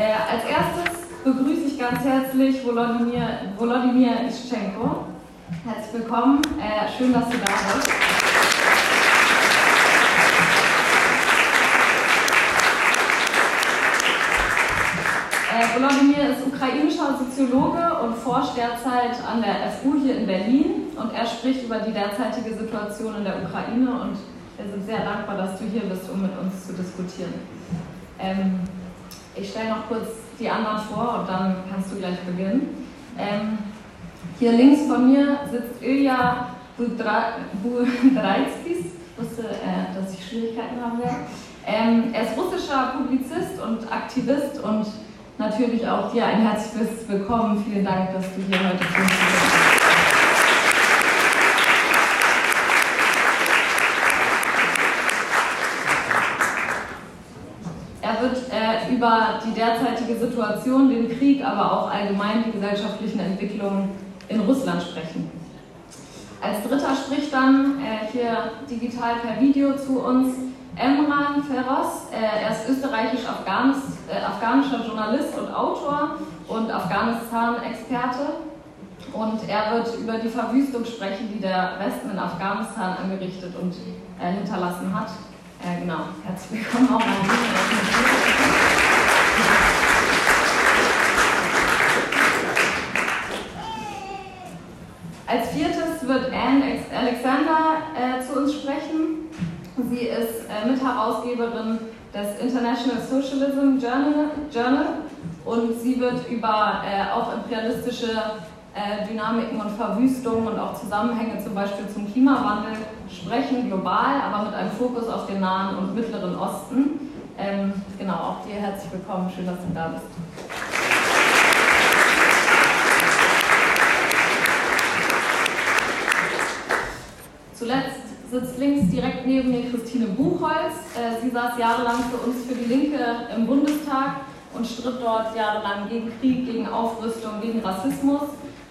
Äh, als erstes begrüße ich ganz herzlich Volodymyr, Volodymyr Ischenko. Herzlich willkommen, äh, schön, dass du da bist. Äh, Volodymyr ist ukrainischer Soziologe und forscht derzeit an der FU hier in Berlin und er spricht über die derzeitige Situation in der Ukraine und wir sind sehr dankbar, dass du hier bist, um mit uns zu diskutieren. Ähm, ich stelle noch kurz die anderen vor und dann kannst du gleich beginnen. Ähm, hier links von mir sitzt Ilya Budraitskis. Ich wusste, äh, dass ich Schwierigkeiten haben werde. Ähm, er ist russischer Publizist und Aktivist und natürlich auch dir ein herzliches Willkommen. Vielen Dank, dass du hier heute bist. Er wird äh, über die derzeitige Situation, den Krieg, aber auch allgemein die gesellschaftlichen Entwicklungen in Russland sprechen. Als dritter spricht dann äh, hier digital per Video zu uns Emran Feroz. Äh, er ist österreichisch-afghanischer äh, Journalist und Autor und Afghanistan-Experte. Und er wird über die Verwüstung sprechen, die der Westen in Afghanistan angerichtet und äh, hinterlassen hat. Äh, genau, herzlich willkommen auch an. Als viertes wird Anne Alexander äh, zu uns sprechen. Sie ist äh, Mitherausgeberin des International Socialism Journal, Journal und sie wird über äh, auch imperialistische äh, Dynamiken und Verwüstungen und auch Zusammenhänge zum Beispiel zum Klimawandel sprechen, global, aber mit einem Fokus auf den Nahen und Mittleren Osten. Ähm, genau, auch dir herzlich willkommen, schön, dass du da bist. Zuletzt sitzt links direkt neben mir Christine Buchholz. Äh, sie saß jahrelang für uns für die Linke im Bundestag und stritt dort jahrelang gegen Krieg, gegen Aufrüstung, gegen Rassismus.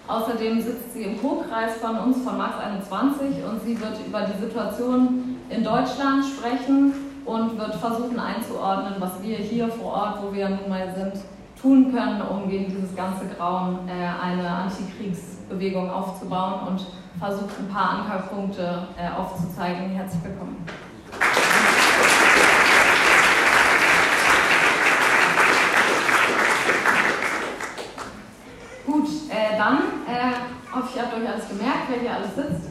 Außerdem sitzt sie im Co-Kreis von uns, von Max 21, und sie wird über die Situation in Deutschland sprechen und wird versuchen einzuordnen, was wir hier vor Ort, wo wir nun mal sind, tun können, um gegen dieses ganze Grauen äh, eine Antikriegsbewegung aufzubauen und versucht ein paar Ankerpunkte äh, aufzuzeigen. Herzlich willkommen. Gut, äh, dann äh, hoffe ich, ihr habt euch alles gemerkt, wer hier alles sitzt.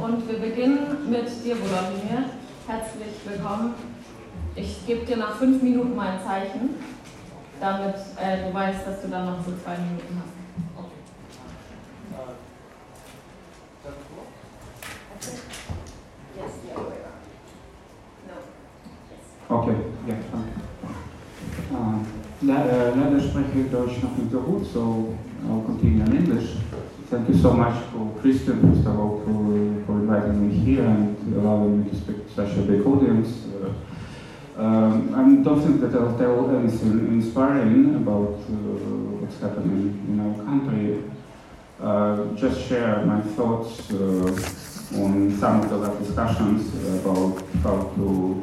Und wir beginnen mit dir, Volodymyr. Herzlich willkommen. Ich gebe dir nach fünf Minuten mal ein Zeichen, damit äh, du weißt, dass du dann noch so zwei Minuten hast. Okay, ja, danke. Uh, leider spreche ich Deutsch noch nicht so gut, so I'll continue in English. Thank you so much for Christine, first of all, for, for inviting me here and allowing me to speak to such a big audience. Uh, um, I don't think that I'll tell anything inspiring about uh, what's happening in our country. Uh, just share my thoughts uh, on some of the discussions about how to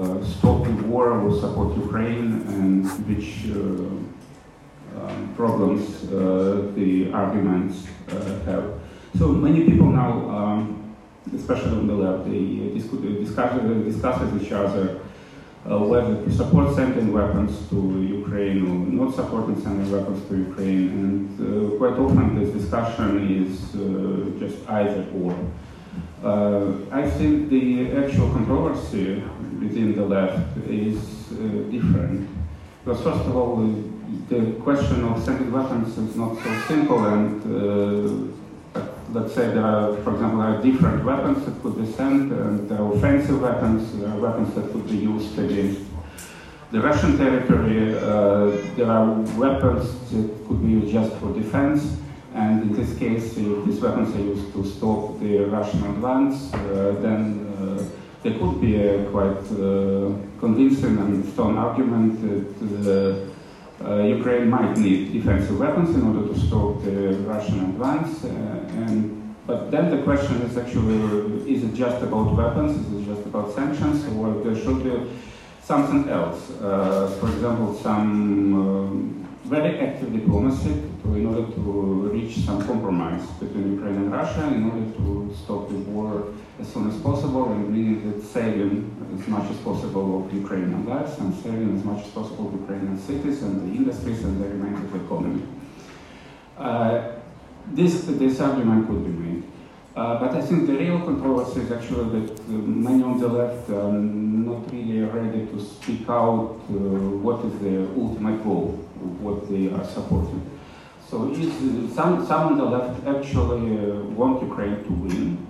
uh, stop the war or support Ukraine and which uh, um, problems uh, the arguments have. So many people now, um, especially on the left, they discuss, discuss with each other uh, whether to support sending weapons to Ukraine or not supporting sending weapons to Ukraine. And uh, quite often this discussion is uh, just either or. I think the actual controversy within the left is uh, different. Because first of all, the question of sending weapons is not so simple and uh, let's say there are, for example, there are different weapons that could be sent and there are offensive weapons, there are weapons that could be used against the Russian territory, uh, there are weapons that could be used just for defense and in this case, if these weapons are used to stop the Russian advance, uh, then uh, there could be a quite uh, convincing and strong argument that uh, Ukraine might need defensive weapons in order to stop the Russian advance. Uh, and, but then the question is actually, is it just about weapons? Is it just about sanctions? Or there should be something else. Uh, for example, some um, very active diplomacy in order to reach some compromise between Ukraine and Russia in order to stop the war as soon as possible and meaning that saving as much as possible of Ukrainian lives and saving as much as possible of Ukrainian cities and the industries and the remainder of the economy. Uh, this, this argument could be made. Uh, but I think the real controversy is actually that uh, many on the left are not really ready to speak out uh, what is the ultimate goal what they are supporting. So some, some on the left actually uh, want Ukraine to win.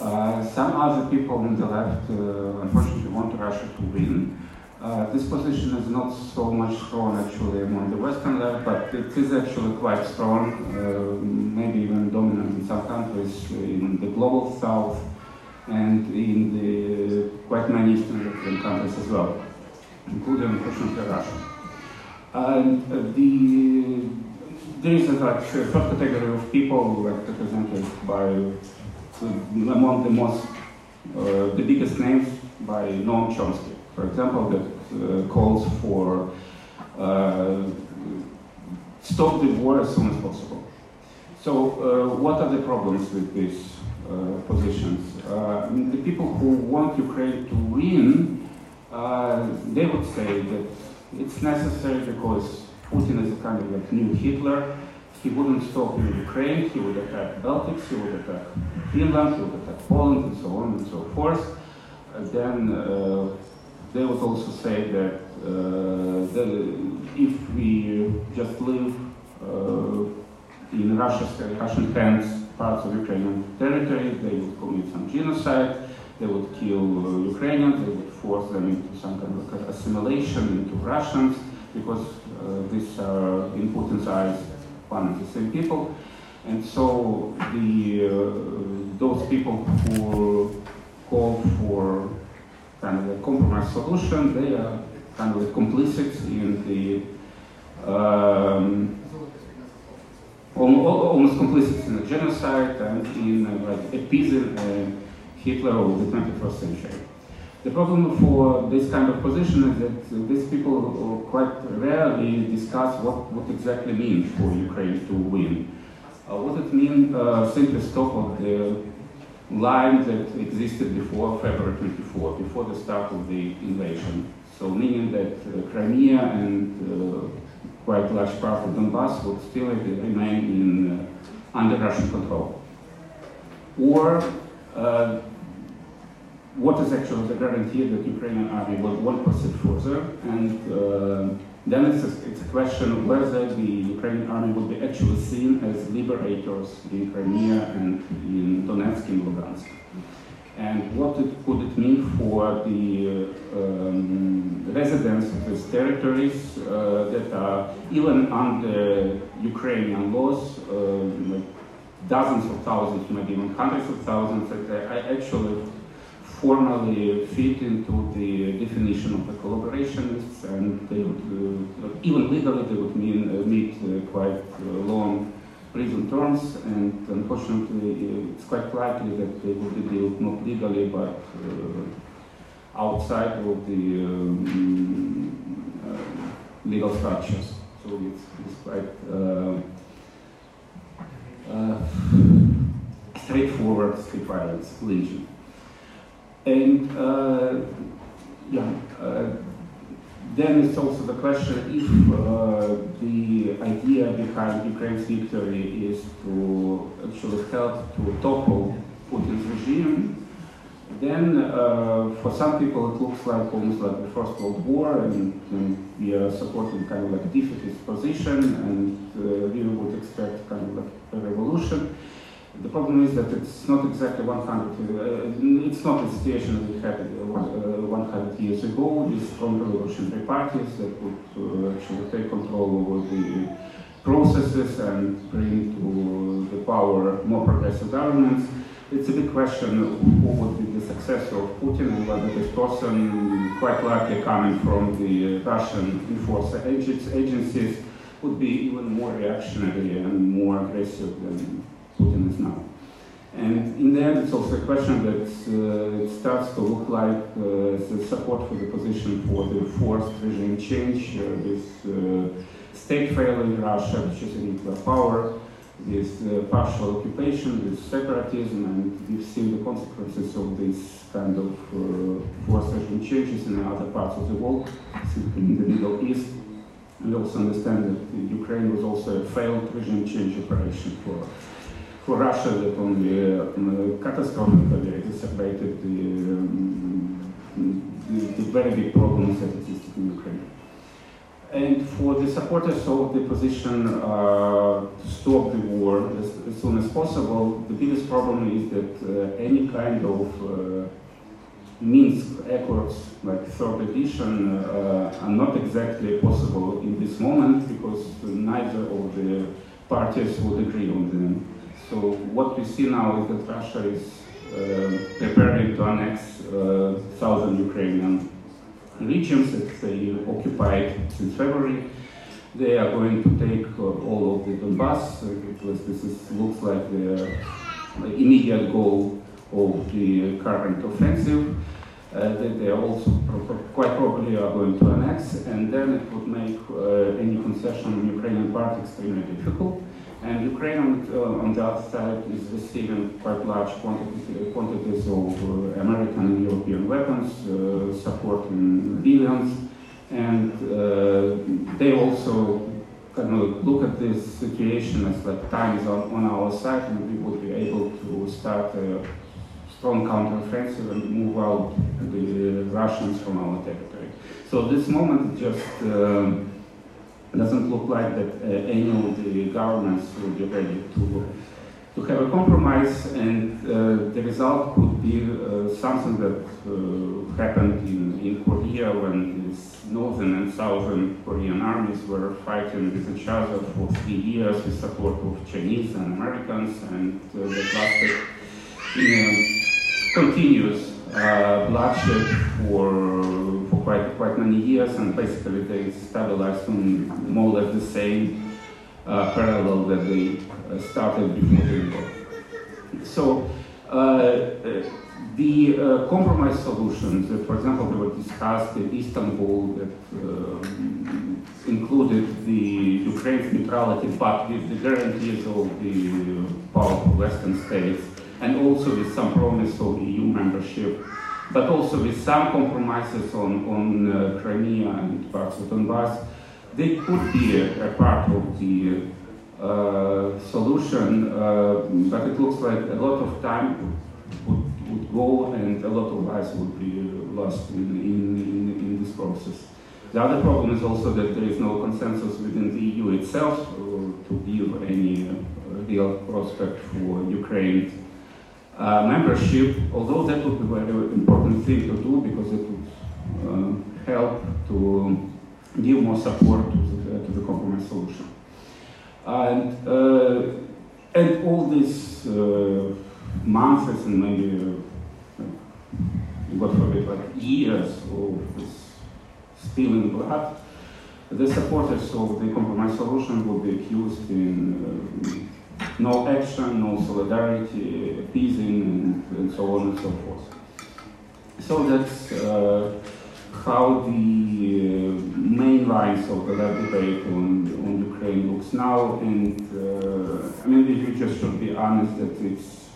Uh, some other people on the left uh, unfortunately want Russia to win. Uh, this position is not so much strong actually among the Western left, but it is actually quite strong, uh, maybe even dominant in some countries in the global south and in the quite many Eastern European countries as well, including unfortunately Russia. And uh, the there is a like, first category of people like, represented by among the most uh, the biggest names by Noam Chomsky for example, that uh, calls for uh, stop the war as soon as possible. So uh, what are the problems with these uh, positions? Uh, the people who want Ukraine to win, they would say that it's necessary because Putin is a kind of like new Hitler. He wouldn't stop in Ukraine, he would attack Baltics, he would attack Finland, he would attack Poland, and so on and so forth. then they would also say that, uh, that if we just live uh, in Russia's, Russian hands parts of Ukrainian territory, they would commit some genocide, they would kill uh, Ukrainians, they would force them into some kind of assimilation into Russians, because uh, these are, in eyes, one and the same people. And so the, uh, those people who call for kind of a compromise solution. They are kind of complicit in the um, almost complicit in a genocide and in uh, like appeasing uh, Hitler of the 21st century. The problem for this kind of position is that these people quite rarely discuss what, what exactly means for Ukraine to win. Uh, what it means uh, simply stop of the line that existed before February 24, before the start of the invasion. So meaning that uh, Crimea and uh, quite large part of Donbass would still remain in uh, under Russian control. Or what is actually the guarantee that Ukrainian army will won't proceed further and uh, then it's a, it's a question of whether the Ukrainian army would be actually seen as liberators in Crimea and in Donetsk and Lugansk. And what it, could it mean for the um, residents of these territories uh, that are even under Ukrainian laws, like dozens of thousands, maybe even hundreds of thousands, that I actually formally fit into the definition of the collaborationists, and they would, uh, even legally, they would mean, uh, meet uh, quite long prison terms, and unfortunately, it's quite likely that they would be dealt not legally, but outside of the um, uh, legal structures. So it's, it's quite uh, uh, straightforward street violence lynching. And uh, yeah, uh, then it's also the question if uh, the idea behind Ukraine's victory is to actually help to topple Putin's regime, then uh, for some people it looks like almost like the First World War, and, and we are supporting kind of like a defeatist position, and uh, we would expect kind of like a revolution. The problem is that it's not exactly 100, uh, it's not the situation that we had uh, 100 years ago with strong revolutionary parties that would uh, actually take control over the processes and bring to the power more progressive governments. It's a big question who would be the successor of Putin and whether this person, quite likely coming from the Russian enforcer agencies, would be even more reactionary and more aggressive than Putin is now. And in the end, it's also a question that uh, it starts to look like uh, the support for the position for the forced regime change uh, uh, state failing Russia, which is a nuclear power, with uh, partial occupation, with separatism, and we've seen the consequences of this kind of uh, forced regime changes in other parts of the world, in the Middle East. And also understand that Ukraine was also a failed regime change operation for for Russia that only uh, catastrophically exacerbated the, the, very big problems that existed in Ukraine. And for the supporters of the position uh, to stop the war as, as, soon as possible, the biggest problem is that uh, any kind of uh, Minsk Accords, like third edition, uh, are not exactly possible in this moment because neither of the parties would agree on them. So what we see now is that Russia is uh, preparing to annex uh, southern Ukrainian regions that they occupied since February. They are going to take uh, all of the Donbass. because this is, looks like the immediate goal of the current offensive. Uh, that they also quite probably are going to annex, and then it would make uh, any concession on Ukrainian part extremely difficult. And Ukraine, on, uh, on the other side, is receiving quite large quantities, quantities of uh, American and European weapons, uh, supporting billions, and uh, they also kind of look at this situation as like time is on, on our side, and we would be able to start a strong counteroffensive and move out the Russians from our territory. So this moment just. It doesn't look like that uh, any of the governments will be ready to, to have a compromise, and uh, the result could be uh, something that happened in, in Korea when these northern and southern Korean armies were fighting with each other for three years with support of Chinese and Americans, and uh, that lasted in a continuous bloodshed for quite quite many years, and basically they stabilized on more or less the same uh, parallel that they uh, started before the war. So uh, uh, the uh, compromise solutions, that, for example, they were discussed in Istanbul that included the Ukraine's neutrality, but with the guarantees of the powerful Western states, and also with some promise of EU membership but also with some compromises on, on uh, Crimea and parts of Donbass, they could be a, a part of the uh, solution, uh, but it looks like a lot of time would, would go and a lot of lives would be lost in, in, in, in this process. The other problem is also that there is no consensus within the EU itself uh, to give any uh, real prospect for Ukraine uh, membership, although that would be a very important thing to do because it would uh, help to give more support to the, to the compromise solution. And, uh, and all these uh, months and maybe, uh, God forbid, like years of this spilling blood, the supporters of the compromise solution will be accused in no action, no solidarity, appeasing, and, so on and so forth. So that's uh, how the uh, main lines of the left debate on, on Ukraine looks now, and uh, I mean, we just should be honest that it's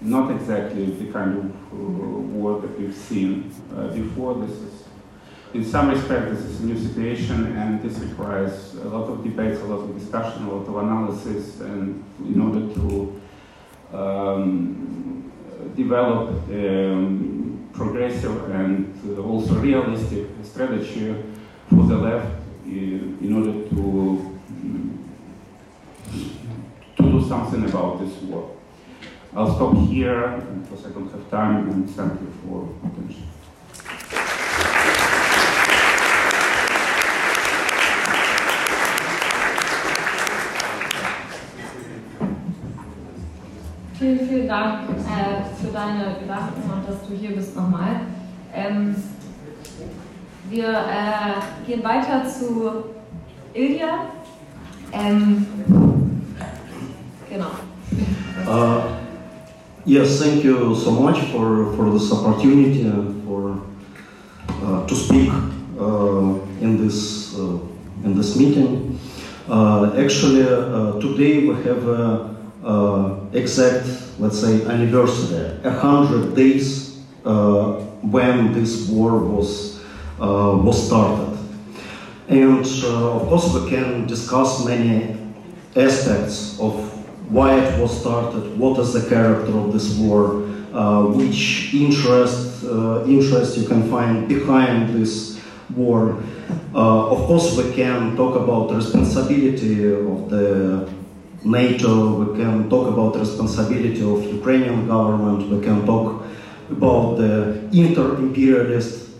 not exactly the kind of uh, war that we've seen uh, before. This is in some respects, this is a new situation, and this requires a lot of debates, a lot of discussion, a lot of analysis, and in order to um, develop um, progressive and also realistic strategy for the left in, in order to to do something about this war. I'll stop here because I don't have time, and thank you for attention. Vielen, vielen Dank äh, für deine Gedanken und dass du hier bist nochmal. Ähm, wir äh, gehen weiter zu Ilja. Ähm, genau. Uh, Yes, thank you so much for, for this opportunity and for uh, to speak uh, in this uh, in this meeting. Uh, actually, uh, today we have a, exact, let's say, anniversary, a hundred days when this war was was started, and of course we can discuss many aspects of why it was started, what is the character of this war, uh, which interest uh, interest you can find behind this war. Uh, of course, we can talk about the responsibility of the NATO. We can talk about the responsibility of Ukrainian government. We can talk about the inter-imperialist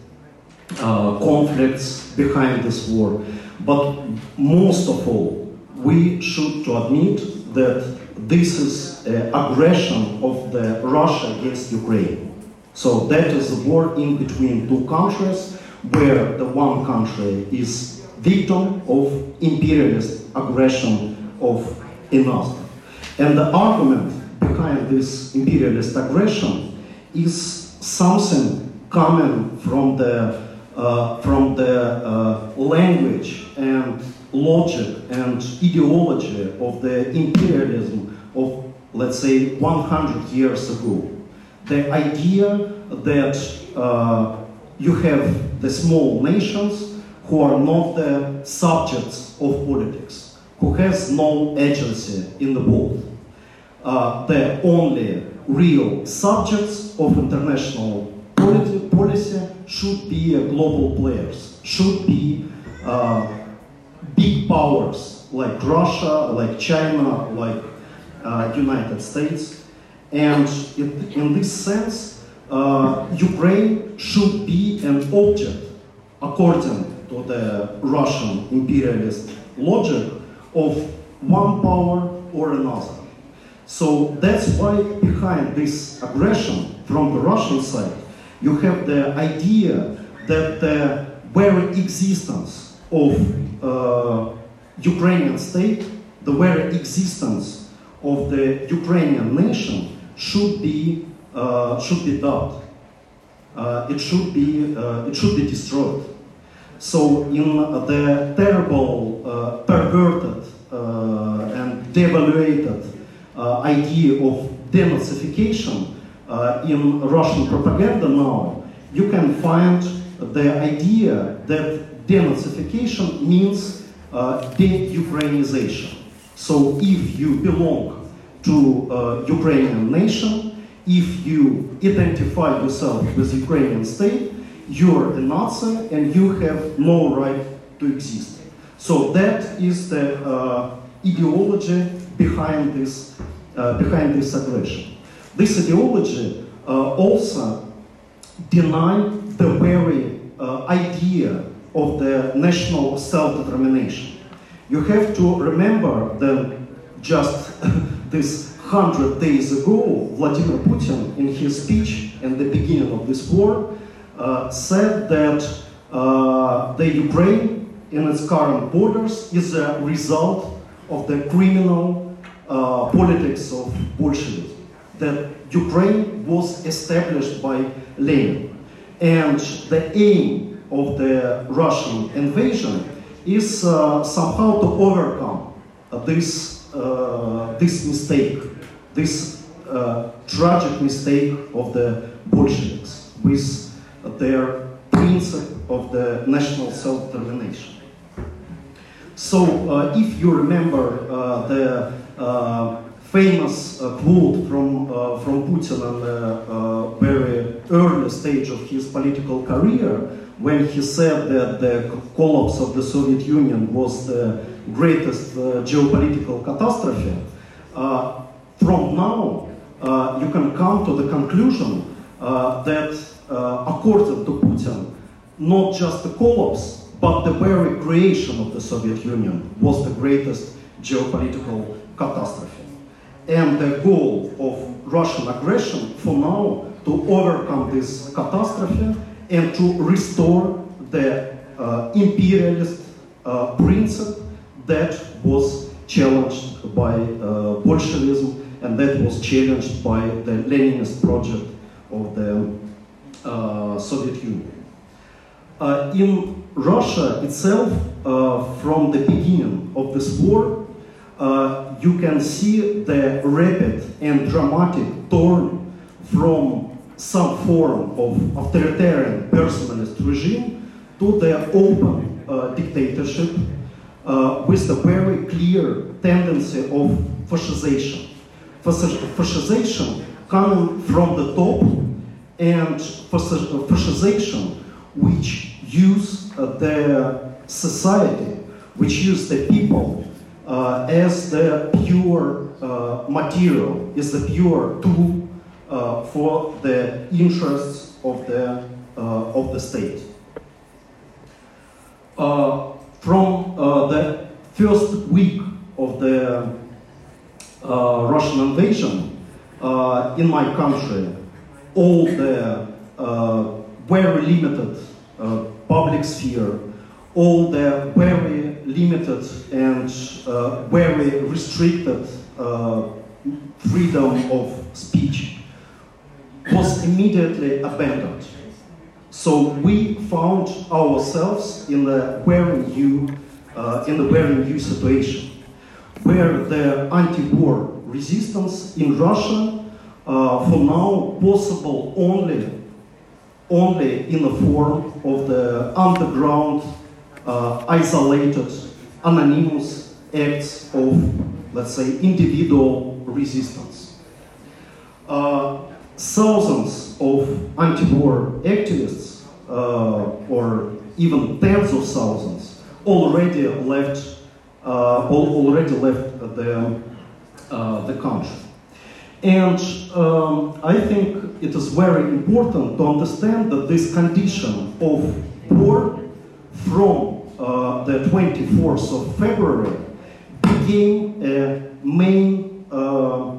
uh, conflicts behind this war. But most of all, we should to admit that this is aggression of the Russia against Ukraine. So that is a war in between two countries where the one country is victim of imperialist aggression of another. And the argument behind this imperialist aggression is something coming from the uh, from the uh, language and logic and ideology of the imperialism of, let's say, 100 years ago. The idea that uh, you have the small nations who are not the subjects of politics, who has no agency in the world. Uh, the only real subjects of international politi- policy should be uh, global players, should be uh, big powers like Russia, like China, like uh, United States. And in, in this sense, uh, Ukraine should be an object, according to the Russian imperialist logic, of one power or another. So that's why behind this aggression from the Russian side, you have the idea that the very existence of uh, Ukrainian state, the very existence of the Ukrainian nation should be uh, should be dubbed. Uh, it should be uh, it should be destroyed. So in the terrible, uh, perverted and devaluated idea of denazification in Russian propaganda now, you can find the idea that denazification means uh, de-Ukrainization. So if you belong to uh, Ukrainian nation, if you identify yourself with Ukrainian state, you're a Nazi and you have no right to exist. So that is the uh, ideology behind this, uh, behind this aggression. This ideology uh, also denies the very uh, idea of the national self-determination. You have to remember that just this hundred days ago, Vladimir Putin, in his speech in the beginning of this war, uh, said that uh, the Ukraine in its current borders is a result of the criminal uh, politics of Bolshevism. That Ukraine was established by Lenin. And the aim of the Russian invasion is uh, somehow to overcome uh, this, uh, this mistake, this tragic mistake of the Bolsheviks with their principle of the national self-determination. So uh, if you remember uh, the uh, famous quote from, from Putin in the very early stage of his political career, when he said that the collapse of the Soviet Union was the greatest uh, geopolitical catastrophe, uh, from now uh, you can come to the conclusion that uh, according to Putin, not just the collapse, but the very creation of the Soviet Union was the greatest geopolitical catastrophe. And the goal of Russian aggression for now to overcome this catastrophe and to restore the uh, imperialist uh, principle that was challenged by uh, Bolshevism and that was challenged by the Leninist project of the uh, Soviet Union. Uh, in Russia itself, uh, from the beginning of this war, uh, you can see the rapid and dramatic turn from some form of authoritarian personalist regime to the open uh, dictatorship uh, with a very clear tendency of fascization. Fascization coming from the top and fascization which use uh, the society, which use the people uh, as the pure uh, material, is the pure tool uh, for the interests of the, uh, of the state. Uh, from the first week of the Russian invasion in my country, all the very limited uh, public sphere, all the very limited and uh, very restricted uh, freedom of speech was immediately abandoned. So we found ourselves in a very new, uh, in a very new situation, where the anti-war resistance in Russia, uh, for now, possible only only in the form of the underground, uh, isolated, anonymous acts of, let's say, individual resistance. Uh, thousands of anti-war activists, uh, or even tens of thousands, already left, uh, already left the, uh, the country. And um, I think it is very important to understand that this condition of war from uh, the 24th of February became a main, uh,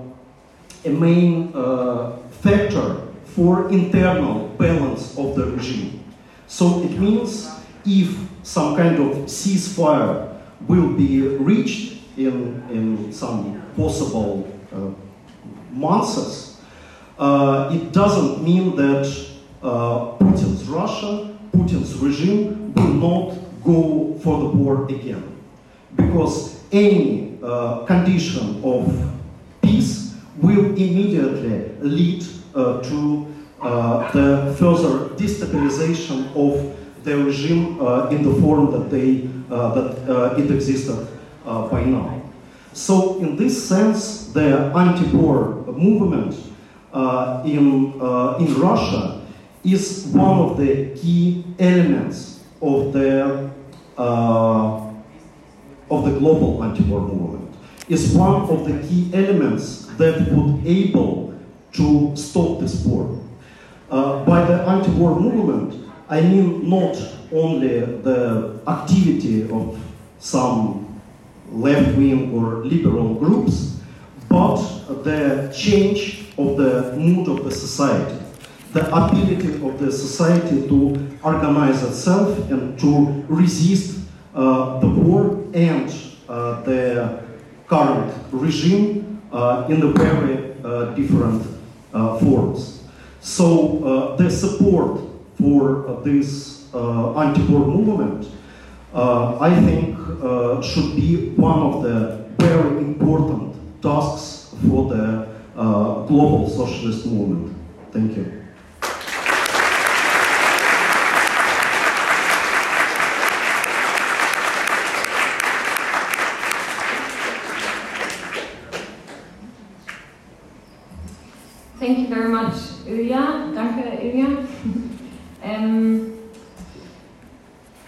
a main uh, factor for internal balance of the regime. So it means if some kind of ceasefire will be reached in, in some possible uh, months, uh, it doesn't mean that uh, Putin's Russia, Putin's regime will not go for the war again. Because any uh, condition of peace will immediately lead uh, to uh, the further destabilization of the regime uh, in the form that, they, that it existed by now. So in this sense, the anti-war movement uh, in, uh, in Russia is one of the key elements of the, uh, of the global anti-war movement. It's one of the key elements that would able to stop this war. By the anti-war movement, I mean not only the activity of some left-wing or liberal groups, but the change of the mood of the society, the ability of the society to organize itself and to resist uh, the war and uh, the current regime uh, in the very uh, different uh, forms. So uh, the support for this anti-war movement I think should be one of the very important tasks for the uh, global socialist movement. Thank you. Thank you very much, Ilya. Danke, Ilya. um,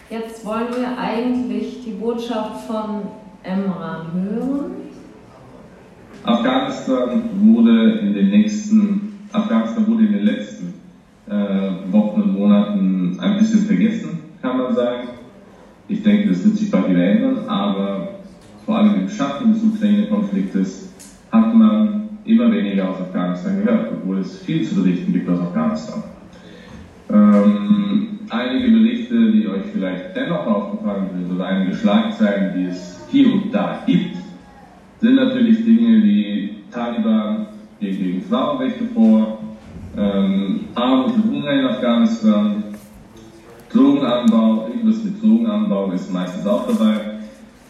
Jetzt wollen wir eigentlich die Botschaft von Emran hören. Afghanistan wurde in den nächsten, Afghanistan wurde in den letzten äh, Wochen und Monaten ein bisschen vergessen, kann man sagen. Ich denke, das wird sich bald wieder ändern, aber vor allem im Schatten des Ukraine-Konfliktes hat man immer weniger aus Afghanistan gehört, obwohl es viel zu berichten gibt aus Afghanistan. Ähm, einige Berichte, die euch vielleicht dennoch aufgefallen sind, oder einige Schlagzeilen, die es hier und da gibt, sind natürlich Dinge, die Taliban gehen gegen Frauenrechte vor, ähm, Armut und Hunger in Afghanistan, Drogenanbau, irgendwas mit Drogenanbau ist meistens auch dabei.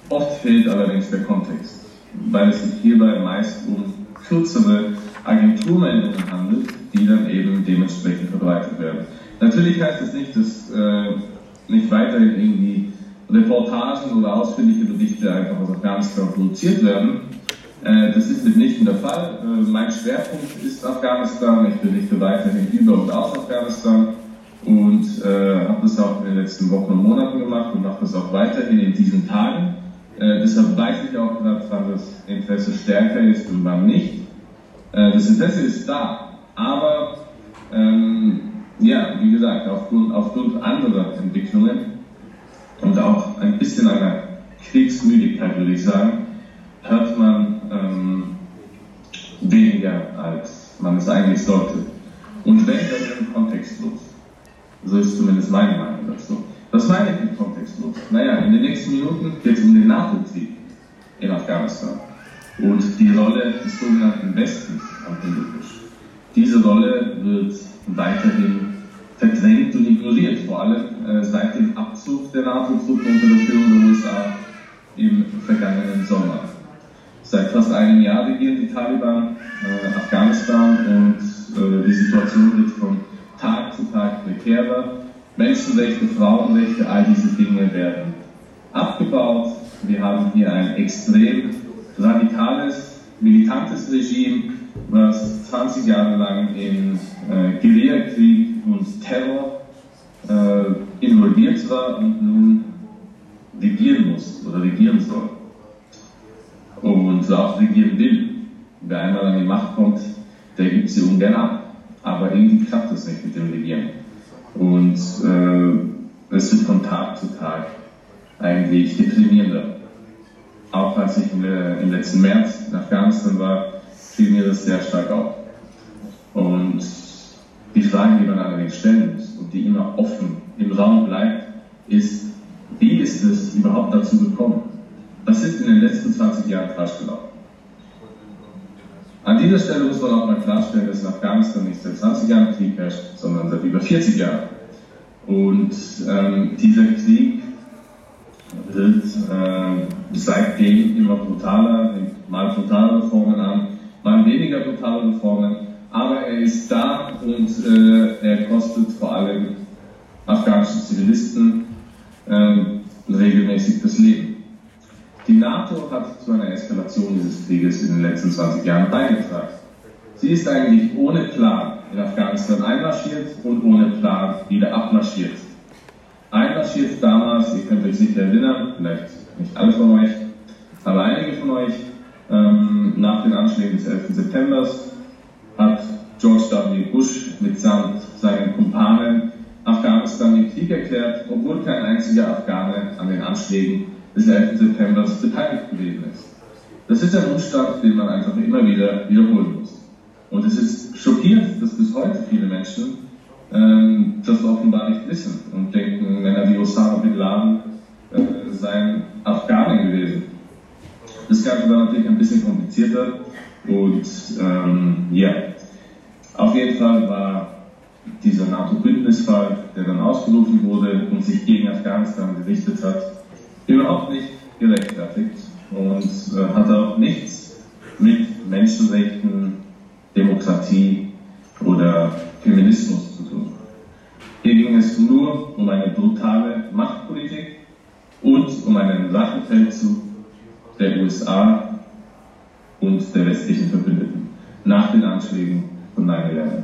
Oft fehlt allerdings der Kontext, weil es sich hierbei meist um kürzere Agenturmeldungen handelt, die dann eben dementsprechend verbreitet werden. Natürlich heißt das nicht, dass äh, nicht weiterhin irgendwie Reportagen oder ausführliche Berichte einfach aus Afghanistan produziert werden. Äh, das ist mitnichten der Fall. Äh, mein Schwerpunkt ist Afghanistan. Ich berichte weiterhin über und aus Afghanistan und äh, habe das auch in den letzten Wochen und Monaten gemacht und mache das auch weiterhin in diesen Tagen. Äh, deshalb weiß ich auch gerade, wann das Interesse stärker ist und wann nicht. Äh, das Interesse ist da, aber ähm, ja, wie gesagt, aufgrund, aufgrund anderer Entwicklungen und auch ein bisschen einer Kriegsmüdigkeit, würde ich sagen, hört man ähm, weniger, als man es eigentlich sollte. Und wenn, dann im kontextlos. So ist zumindest meine Meinung dazu. Was meine ich mit kontextlos? Naja, in den nächsten Minuten geht es um den NATO-Krieg in Afghanistan und die Rolle des sogenannten Westens am Hindukusch. Diese Rolle wird weiterhin verdrängt und ignoriert, vor allem äh, seit dem Abzug der NATO-Truppen unter der Führung der USA im vergangenen Sommer. Seit fast einem Jahr regieren die Taliban äh, Afghanistan und äh, die Situation wird von Tag zu Tag prekärer. Menschenrechte, Frauenrechte, all diese Dinge werden abgebaut. Wir haben hier ein extrem radikales, militantes Regime, was 20 Jahre lang in äh, Guerillakrieg und Terror äh, involviert war und nun regieren muss oder regieren soll. Und auch regieren will. Wer einmal an die Macht kommt, der gibt sie ungern ab. Aber irgendwie klappt das nicht mit dem Regieren. Und äh, es wird von Tag zu Tag eigentlich deprimierender. Auch als ich im letzten März in Afghanistan war, fiel mir das sehr stark auf. Und die Frage, die man allerdings stellen muss und die immer offen im Raum bleibt, ist, wie ist es überhaupt dazu gekommen? Was ist in den letzten 20 Jahren falsch gelaufen? An dieser Stelle muss man auch mal klarstellen, dass in Afghanistan nicht seit 20 Jahren Krieg herrscht, sondern seit über 40 Jahren. Und ähm, dieser Krieg wird äh, seitdem immer brutaler, nimmt mal brutalere Formen an, mal weniger brutale Formen, aber er ist da und äh, er kostet vor allem afghanische Zivilisten äh, regelmäßig das Leben. Die NATO hat zu einer Eskalation dieses Krieges in den letzten 20 Jahren beigetragen. Sie ist eigentlich ohne Plan in Afghanistan einmarschiert und ohne Plan wieder abmarschiert. Einmarschiert damals, ihr könnt euch sicher erinnern, vielleicht nicht alle von euch, aber einige von euch, ähm, nach den Anschlägen des 11. September hat George W. Bush mitsamt seinen Kumpanen Afghanistan den Krieg erklärt, obwohl kein einziger Afghane an den Anschlägen des 11. September beteiligt gewesen ist. Das ist ein Umstand, den man einfach immer wieder wiederholen muss. Und es ist schockierend, dass bis heute viele Menschen ähm, das offenbar nicht wissen und denken, Männer wie Osama Bin Laden äh, seien Afghanen gewesen. Das Ganze war natürlich ein bisschen komplizierter und ähm, ja, auf jeden Fall war dieser NATO-Bündnisfall, der dann ausgerufen wurde und sich gegen Afghanistan gerichtet hat, überhaupt nicht gerechtfertigt und äh, hat auch nichts mit Menschenrechten, Demokratie oder Feminismus zu tun. Hier ging es nur um eine brutale Machtpolitik und um einen Rachefeldzug der USA und der westlichen Verbündeten nach den Anschlägen von 9-11.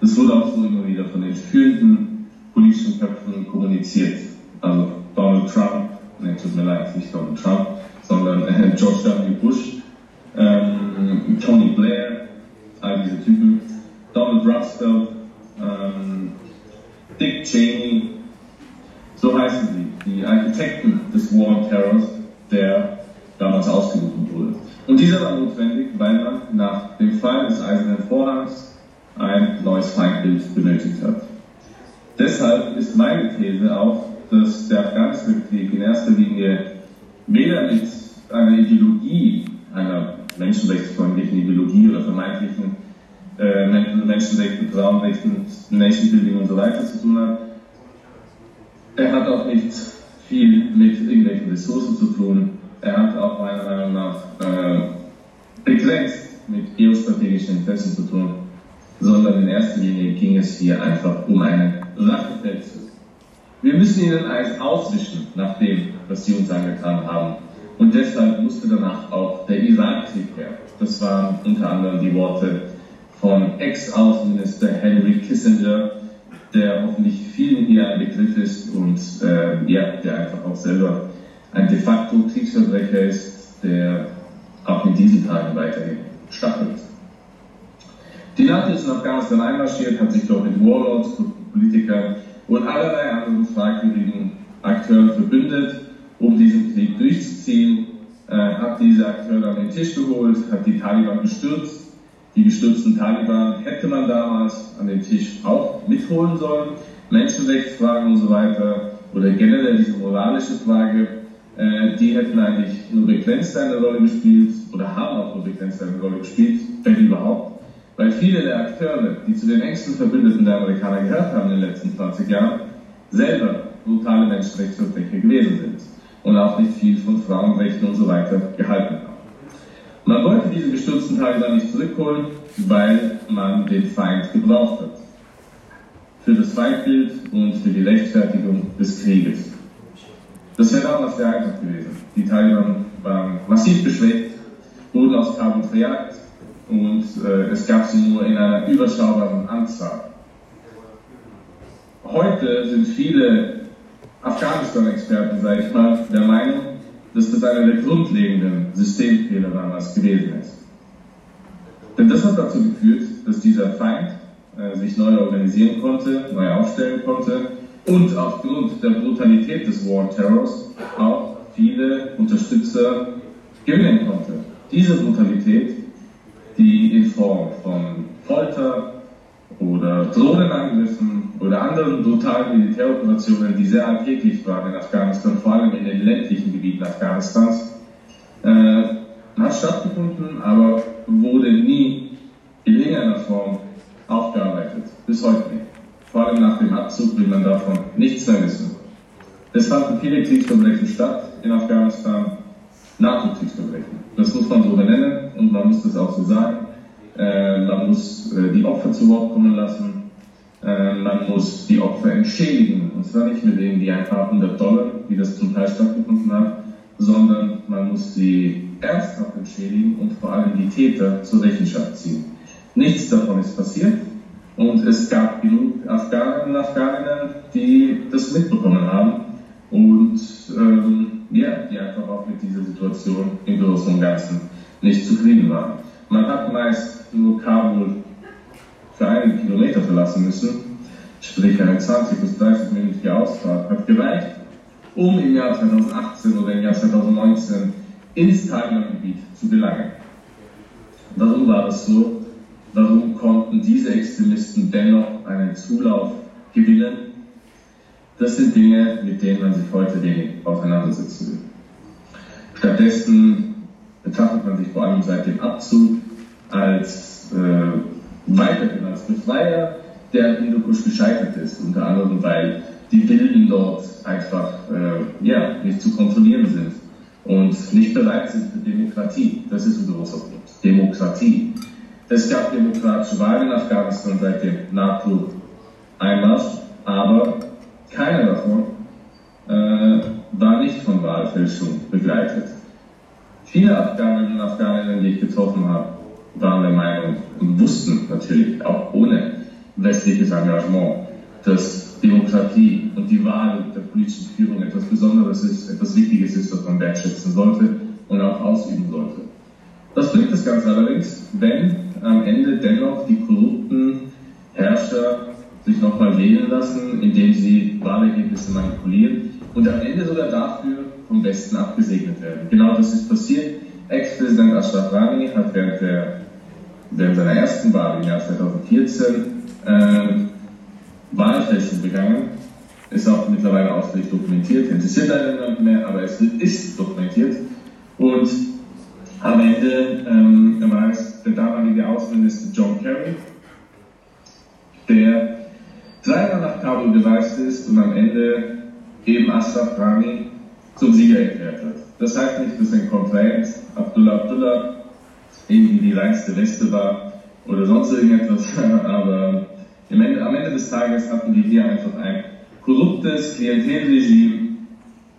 Das wurde auch so immer wieder von den führenden politischen Köpfen kommuniziert. Also Donald Trump, ne, tut mir leid, nicht Donald Trump, sondern äh, George W. Bush, ähm, Tony Blair, all diese Typen, Donald Rumsfeld, ähm, Dick Cheney, so heißen sie, die Architekten des War on Terror, der damals ausgerufen wurde. Und dieser war notwendig, weil man nach dem Fall des Eisernen Vorhangs ein neues Feindbild benötigt hat. Deshalb ist meine These auch, dass der Afghanistan-Krieg in erster Linie weder mit einer Ideologie einer menschenrechtsfreundlichen Ideologie oder vermeintlichen äh, Menschenrechten, Frauenrechten, Nation Building und so weiter zu tun hat. Er hat auch nicht viel mit irgendwelchen Ressourcen zu tun. Er hat auch meiner Meinung nach äh, begrenzt mit geostrategischen Interessen zu tun, sondern in erster Linie ging es hier einfach um einen Rachefeldzug. Wir müssen ihnen eins auswischen nach dem, was sie uns angetan haben. Und deshalb musste danach auch der Irakkrieg her. Das waren unter anderem die Worte von Ex-Außenminister Henry Kissinger, der hoffentlich vielen hier ein Begriff ist und äh, ja, der einfach auch selber ein de facto Kriegsverbrecher ist, der auch in diesen Tagen weiterhin stattfindet. Die NATO ist in Afghanistan einmarschiert, hat sich dort mit Warlords, Politikern und allerlei anderen fragwürdigen Akteuren verbündet, um diesen Krieg durchzuziehen, äh, hat diese Akteure an den Tisch geholt, hat die Taliban gestürzt. Die gestürzten Taliban hätte man damals an den Tisch auch mitholen sollen. Menschenrechtsfragen und so weiter oder generell diese moralische Frage, äh, die hätten eigentlich nur begrenzt eine Rolle gespielt oder haben auch nur begrenzt eine Rolle gespielt, wenn überhaupt. Weil viele der Akteure, die zu den engsten Verbündeten der Amerikaner gehört haben in den letzten 20 Jahren, selber brutale Menschenrechtsverbrecher gewesen sind und auch nicht viel von Frauenrechten und so weiter gehalten haben. Man wollte diese gestürzten Taliban nicht zurückholen, weil man den Feind gebraucht hat. Für das Feindbild und für die Rechtfertigung des Krieges. Das wäre damals sehr einfach gewesen. Die Taliban waren massiv beschwert, wurden aus Kabul verjagt und äh, es gab sie nur in einer überschaubaren Anzahl. Heute sind viele Afghanistan-Experten, sage ich mal, der Meinung, dass das einer der grundlegenden Systemfehler damals gewesen ist. Denn das hat dazu geführt, dass dieser Feind äh, sich neu organisieren konnte, neu aufstellen konnte und aufgrund der Brutalität des War Terrors auch viele Unterstützer gewinnen konnte. Diese Brutalität, die in Form von Folter oder Drohnenangriffen oder anderen brutalen Militäroperationen, die sehr alltäglich waren in Afghanistan, vor allem in den ländlichen Gebieten Afghanistans, äh, hat stattgefunden, aber wurde nie in irgendeiner Form aufgearbeitet. Bis heute nicht. Vor allem nach dem Abzug will man davon nichts mehr wissen. Es fanden viele Kriegsverbrechen statt in Afghanistan, NATO-Kriegsverbrechen. Das muss man so benennen und man muss das auch so sagen. Äh, man muss äh, die Opfer zu Wort kommen lassen. Äh, man muss die Opfer entschädigen. Und zwar nicht mit irgendwie ein paar hundert Dollar, wie das zum Teil stattgefunden hat, sondern man muss sie ernsthaft entschädigen und vor allem die Täter zur Rechenschaft ziehen. Nichts davon ist passiert. Und es gab genug Afghanen und Afghaninnen, die das mitbekommen haben und ähm, ja, die einfach auch mit dieser Situation im Großen und Ganzen nicht zufrieden waren. Man hat meist nur Kabul für einige Kilometer verlassen müssen, sprich eine 20 bis 30 minütige Ausfahrt hat gereicht, um im Jahr 2018 oder im Jahr 2019 ins Taliban-Gebiet zu gelangen. Warum war das so? Warum konnten diese Extremisten dennoch einen Zulauf gewinnen? Das sind Dinge, mit denen man sich heute wenig auseinandersetzen will. Stattdessen betrachtet man sich vor allem seit dem Abzug als äh, weiterhin als Befreier, der in Hindukusch gescheitert ist, unter anderem weil die Wilden dort einfach äh, ja, nicht zu kontrollieren sind und nicht bereit sind für Demokratie. Das ist ein großer Punkt. Demokratie. Es gab demokratische Wahlen in Afghanistan seit dem NATO-Einmarsch, aber keine davon äh, war nicht von Wahlfälschung begleitet. Viele Afghanen und Afghaninnen, die ich getroffen habe, waren der Meinung und wussten natürlich auch ohne westliches Engagement, dass Demokratie und die Wahl der politischen Führung etwas Besonderes ist, etwas Wichtiges ist, was man wertschätzen sollte und auch ausüben sollte. Was bringt das Ganze allerdings, wenn am Ende dennoch die korrupten Herrscher sich nochmal wählen lassen, indem sie Wahlergebnisse manipulieren und am Ende sogar dafür vom Westen abgesegnet werden. Genau das ist passiert. Ex-Präsident Ashraf Ghani hat während, der, während seiner ersten Wahl im Jahr 2014 äh, Wahlfälschung begangen. Ist auch mittlerweile ausführlich dokumentiert, interessiert leider niemand mehr, aber es ist dokumentiert. Und am Ende ähm, war es der damalige Außenminister John Kerry, der dreimal nach Kabul gereist ist und am Ende eben Asraf Rani zum Sieger erklärt hat. Das heißt nicht, dass in Konferenz Abdullah Abdullah irgendwie die reinste Weste war oder sonst irgendetwas, aber Ende, am Ende des Tages hatten die hier einfach ein korruptes Klientelregime,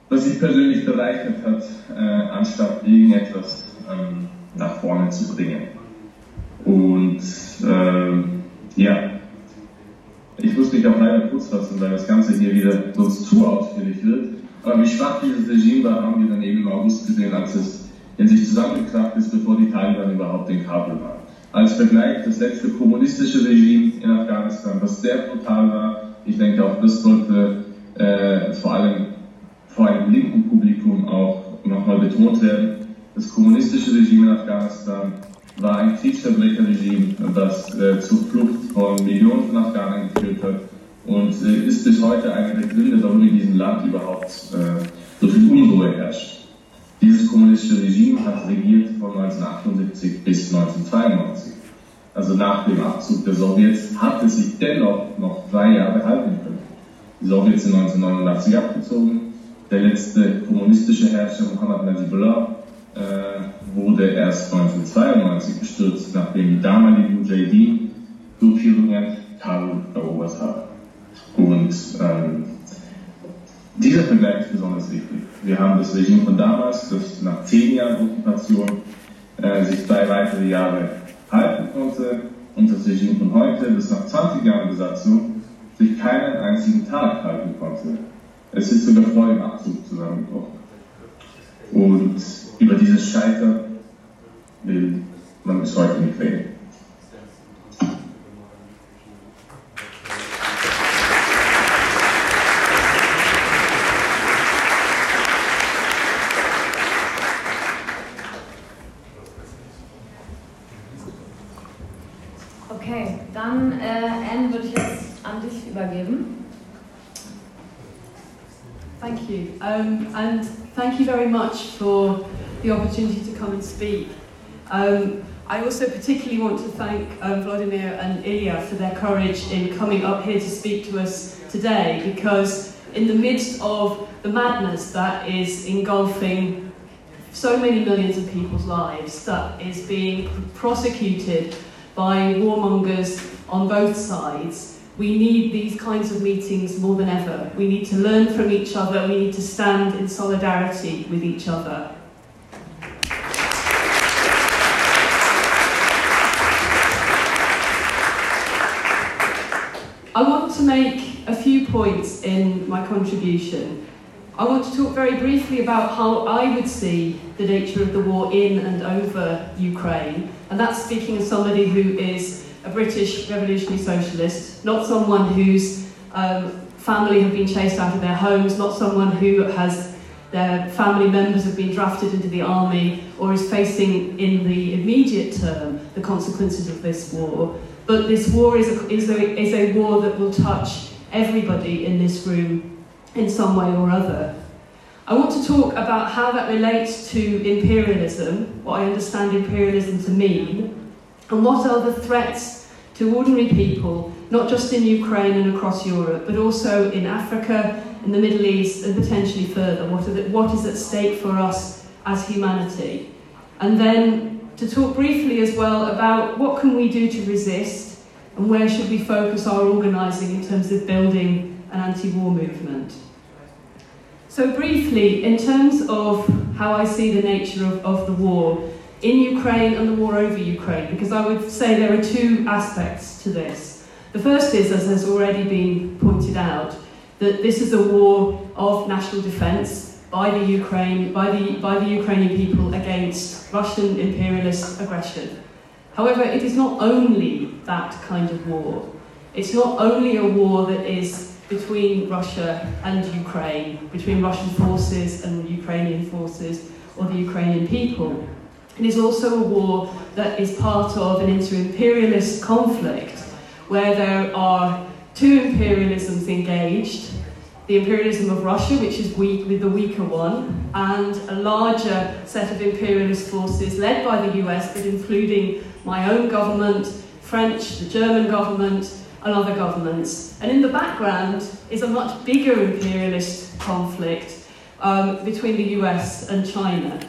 was sich persönlich bereichert hat, äh, anstatt irgendetwas ähm, nach vorne zu bringen. Und äh, ja, ich muss mich auch leider kurz fassen, weil das Ganze hier wieder sonst zu ausführlich wird. Aber wie schwach dieses Regime war, haben wir dann eben im August gesehen, als es in sich zusammengekracht ist, bevor die Taliban überhaupt in Kabul waren. Als Vergleich das letzte kommunistische Regime in Afghanistan, was sehr brutal war. Ich denke auch, das sollte äh, vor allem vor einem linken Publikum auch nochmal betont werden. Das kommunistische Regime in Afghanistan war ein Kriegsverbrecherregime, das äh, zur Flucht von Millionen von Afghanen geführt hat und äh, ist bis heute einer der Gründe, warum in diesem Land überhaupt äh, so viel Unruhe herrscht. Dieses kommunistische Regime hat regiert von 1978 bis 1992. Also nach dem Abzug der Sowjets hat es sich dennoch noch drei Jahre halten können. Die Sowjets sind 1989 abgezogen. Der letzte kommunistische Herrscher Mohammad Najibullah wurde erst 1992 gestürzt, nachdem die damaligen Mujahideen Gruppierungen Kabul erobert haben. Und ähm, dieser Vergleich ist besonders wichtig. Wir haben das Regime von damals, das nach zehn Jahren Okkupation äh, sich zwei weitere Jahre halten konnte, und das Regime von heute, das nach 20 Jahren Besatzung sich keinen einzigen Tag halten konnte. Es ist sogar vor dem Abzug zusammengebrochen. Und über dieses Scheitern will man bis heute nicht reden. Okay, dann äh, Anne würde ich jetzt an dich übergeben. Thank you. Um, and thank you very much for the opportunity to come and speak. Um, I also particularly want to thank um, Vladimir and Ilya for their courage in coming up here to speak to us today because in the midst of the madness that is engulfing so many millions of people's lives, that is being prosecuted by warmongers on both sides, we need these kinds of meetings more than ever. We need to learn from each other, we need to stand in solidarity with each other. I want to make a few points in my contribution. I want to talk very briefly about how I would see the nature of the war in and over Ukraine, and that's speaking as somebody who is a British revolutionary socialist, not someone whose um, family have been chased out of their homes, not someone who has their family members have been drafted into the army or is facing in the immediate term the consequences of this war. But this war is a, is a, is a war that will touch everybody in this room in some way or other. I want to talk about how that relates to imperialism, what I understand imperialism to mean, and what are the threats to ordinary people, not just in Ukraine and across Europe, but also in Africa, in the Middle East, and potentially further. What, the, what is at stake for us as humanity? And then to talk briefly as well about what can we do to resist and where should we focus our organising in terms of building an anti-war movement. So briefly, in terms of how I see the nature of, of the war in Ukraine and the war over Ukraine, because I would say there are two aspects to this. The first is, as has already been pointed out, that this is a war of national defence by the Ukraine, by the, by the Ukrainian people against Russian imperialist aggression. However, it is not only that kind of war. It's not only a war that is between Russia and Ukraine, between Russian forces and Ukrainian forces, or the Ukrainian people. It is also a war that is part of an inter-imperialist conflict where there are two imperialisms engaged, the imperialism of Russia, which is weak with the weaker one, and a larger set of imperialist forces led by the US, but including my own government, French, the German government, and other governments. And in the background is a much bigger imperialist conflict um, between the US and China.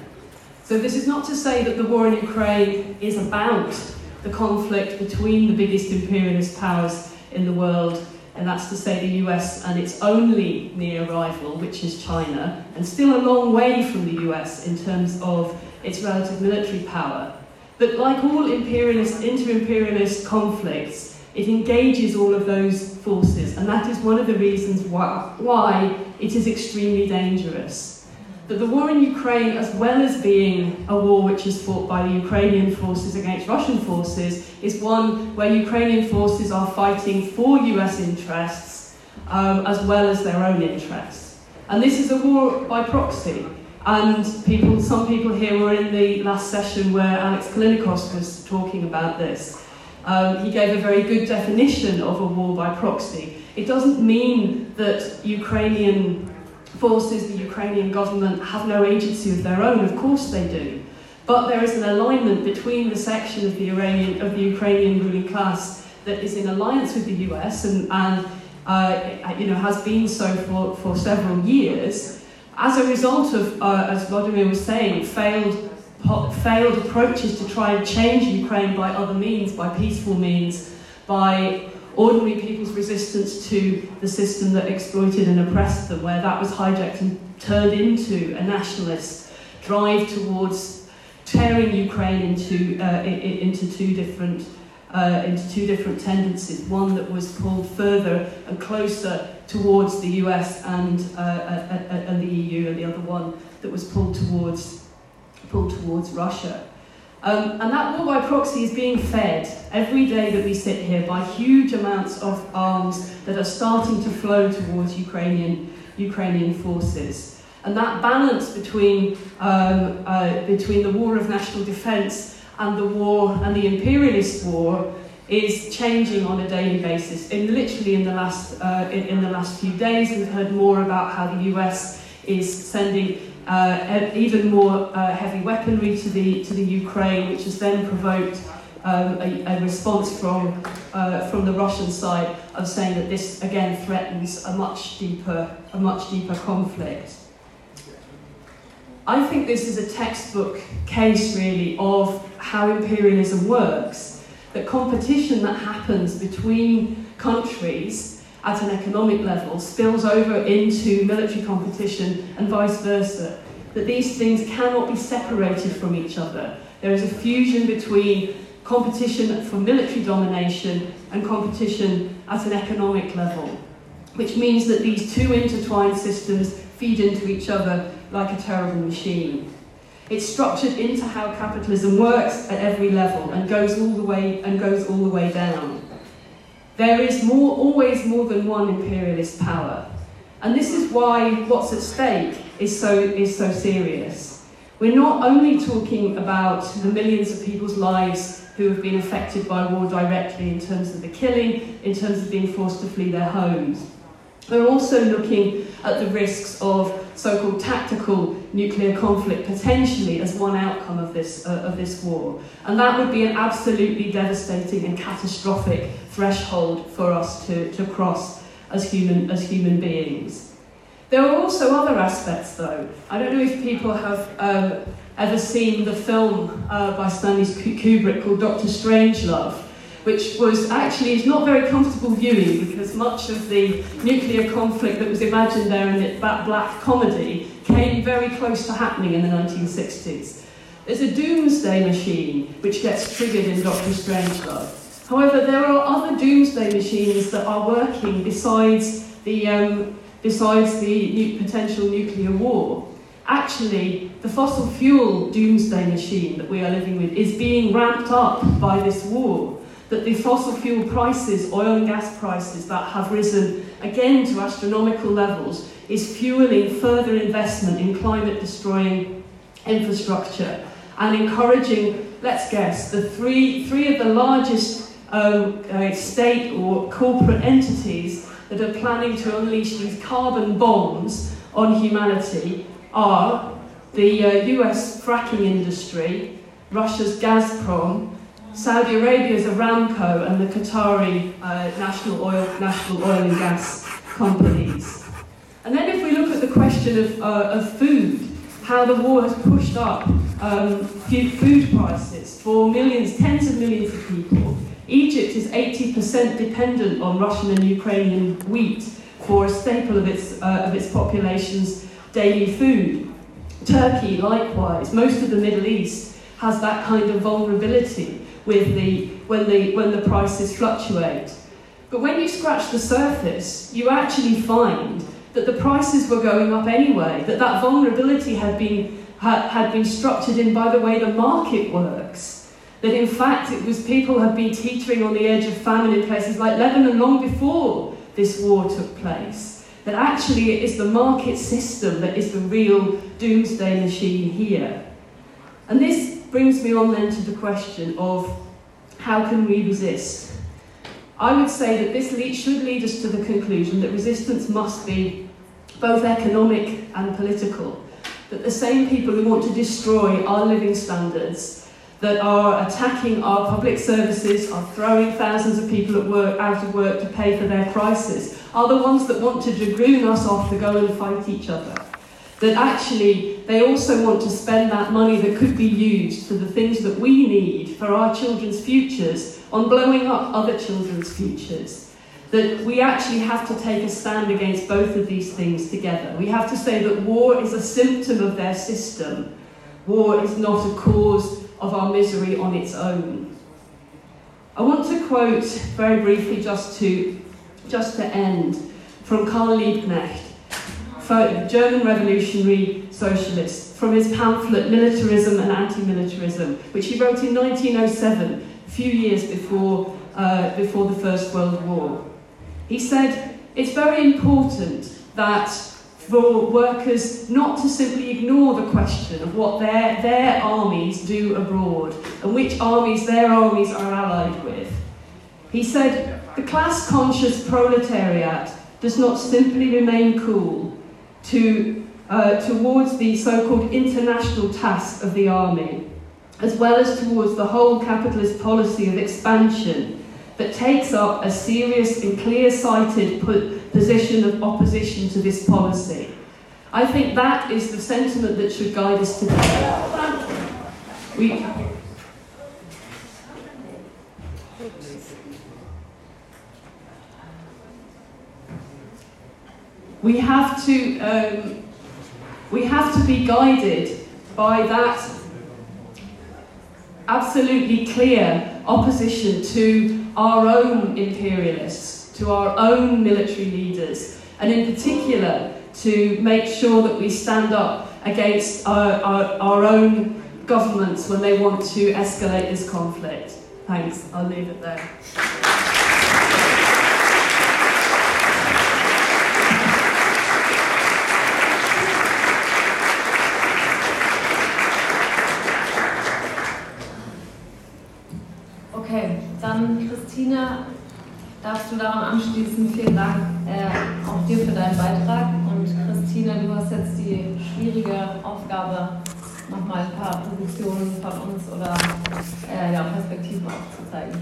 So this is not to say that the war in Ukraine is about the conflict between the biggest imperialist powers in the world, and that's to say the US and its only near rival, which is China, and still a long way from the US in terms of its relative military power. But like all imperialist, inter-imperialist conflicts, it engages all of those forces, and that is one of the reasons why, why it is extremely dangerous that the war in Ukraine, as well as being a war which is fought by the Ukrainian forces against Russian forces, is one where Ukrainian forces are fighting for US interests um, as well as their own interests. And this is a war by proxy. And people, some people here were in the last session where Alex Callinicos was talking about this. Um, he gave a very good definition of a war by proxy. It doesn't mean that Ukrainian forces, the Ukrainian government, have no agency of their own. Of course they do. But there is an alignment between the section of the, Iranian, of the Ukrainian ruling class that is in alliance with the US and, and uh, you know, has been so for, for several years, as a result of, uh, as Vladimir was saying, failed, failed approaches to try and change Ukraine by other means, by peaceful means, by ordinary people's resistance to the system that exploited and oppressed them, where that was hijacked and turned into a nationalist drive towards tearing Ukraine into, uh, into two different uh, into two different tendencies. One that was pulled further and closer towards the US and, uh, uh, uh, and the EU, and the other one that was pulled towards, pulled towards Russia. Um, and that war by proxy is being fed every day that we sit here by huge amounts of arms that are starting to flow towards Ukrainian, Ukrainian forces. And that balance between, um, uh, between the war of national defence and the war and the imperialist war is changing on a daily basis. In literally in the last uh, in, in the last few days, we've heard more about how the US is sending uh, even more uh, heavy weaponry to the, to the Ukraine, which has then provoked um, a, a, response from, uh, from the Russian side of saying that this again threatens a much deeper, a much deeper conflict. I think this is a textbook case really of how imperialism works. That competition that happens between countries at an economic level spills over into military competition and vice versa. That these things cannot be separated from each other. There is a fusion between competition for military domination and competition at an economic level, which means that these two intertwined systems feed into each other like a terrible machine. It's structured into how capitalism works at every level and goes all the way and goes all the way down. There is more, always more than one imperialist power. And this is why what's at stake is so, is so serious. We're not only talking about the millions of people's lives who have been affected by war directly in terms of the killing, in terms of being forced to flee their homes. We're also looking at the risks of so-called tactical nuclear conflict potentially as one outcome of this, uh, of this war. And that would be an absolutely devastating and catastrophic threshold for us to, to cross as human, as human beings. There are also other aspects though. I don't know if people have um, ever seen the film uh, by Stanley Kubrick called Doctor Strangelove which was actually it's not very comfortable viewing because much of the nuclear conflict that was imagined there in that black comedy came very close to happening in the 1960s. There's a doomsday machine which gets triggered in Doctor Strangelove. However, there are other doomsday machines that are working besides the, um, besides the potential nuclear war. Actually, the fossil fuel doomsday machine that we are living with is being ramped up by this war that the fossil fuel prices, oil and gas prices that have risen again to astronomical levels, is fueling further investment in climate destroying infrastructure and encouraging, let's guess, the three, three of the largest um, uh, state or corporate entities that are planning to unleash these carbon bombs on humanity are the uh, US fracking industry, Russia's Gazprom, Saudi Arabia's Aramco and the Qatari uh, national oil, national oil and gas companies. And then if we look at the question of, uh, of food, how the war has pushed up um, food prices for millions, tens of millions of people. Egypt is 80% dependent on Russian and Ukrainian wheat for a staple of its, uh, of its population's daily food. Turkey, likewise, most of the Middle East has that kind of vulnerability with the, when, the, when the prices fluctuate. But when you scratch the surface, you actually find that the prices were going up anyway, that that vulnerability had been, had, had been structured in by the way the market works. That in fact it was people had been teetering on the edge of famine in places like Lebanon long before this war took place. That actually it is the market system that is the real doomsday machine here. And this brings me on then to the question of how can we resist? I would say that this lead, should lead us to the conclusion that resistance must be both economic and political. That the same people who want to destroy our living standards, that are attacking our public services, are throwing thousands of people at work, out of work to pay for their crisis, are the ones that want to dragoon us off to go and fight each other. That actually they also want to spend that money that could be used for the things that we need for our children's futures on blowing up other children's futures. That we actually have to take a stand against both of these things together. We have to say that war is a symptom of their system. War is not a cause of our misery on its own. I want to quote very briefly just to, just to end from Karl Liebknecht, German revolutionary socialist, from his pamphlet Militarism and Anti-Militarism, which he wrote in 1907 a few years before, uh, before the First World War. He said, it's very important that for workers not to simply ignore the question of what their, their armies do abroad and which armies their armies are allied with. He said, the class conscious proletariat does not simply remain cool to, uh, towards the so called international task of the army as well as towards the whole capitalist policy of expansion that takes up a serious and clear-sighted position of opposition to this policy. I think that is the sentiment that should guide us today. We, we have to um, we have to be guided by that absolutely clear opposition to our own imperialists, to our own military leaders, and in particular to make sure that we stand up against our, our, our own governments when they want to escalate this conflict. Thanks, I'll leave it there. Christina, darfst du daran anschließen. Vielen Dank äh, auch dir für deinen Beitrag. Und Christina, du hast jetzt die schwierige Aufgabe, nochmal ein paar Positionen von uns oder äh, ja, Perspektiven aufzuzeigen.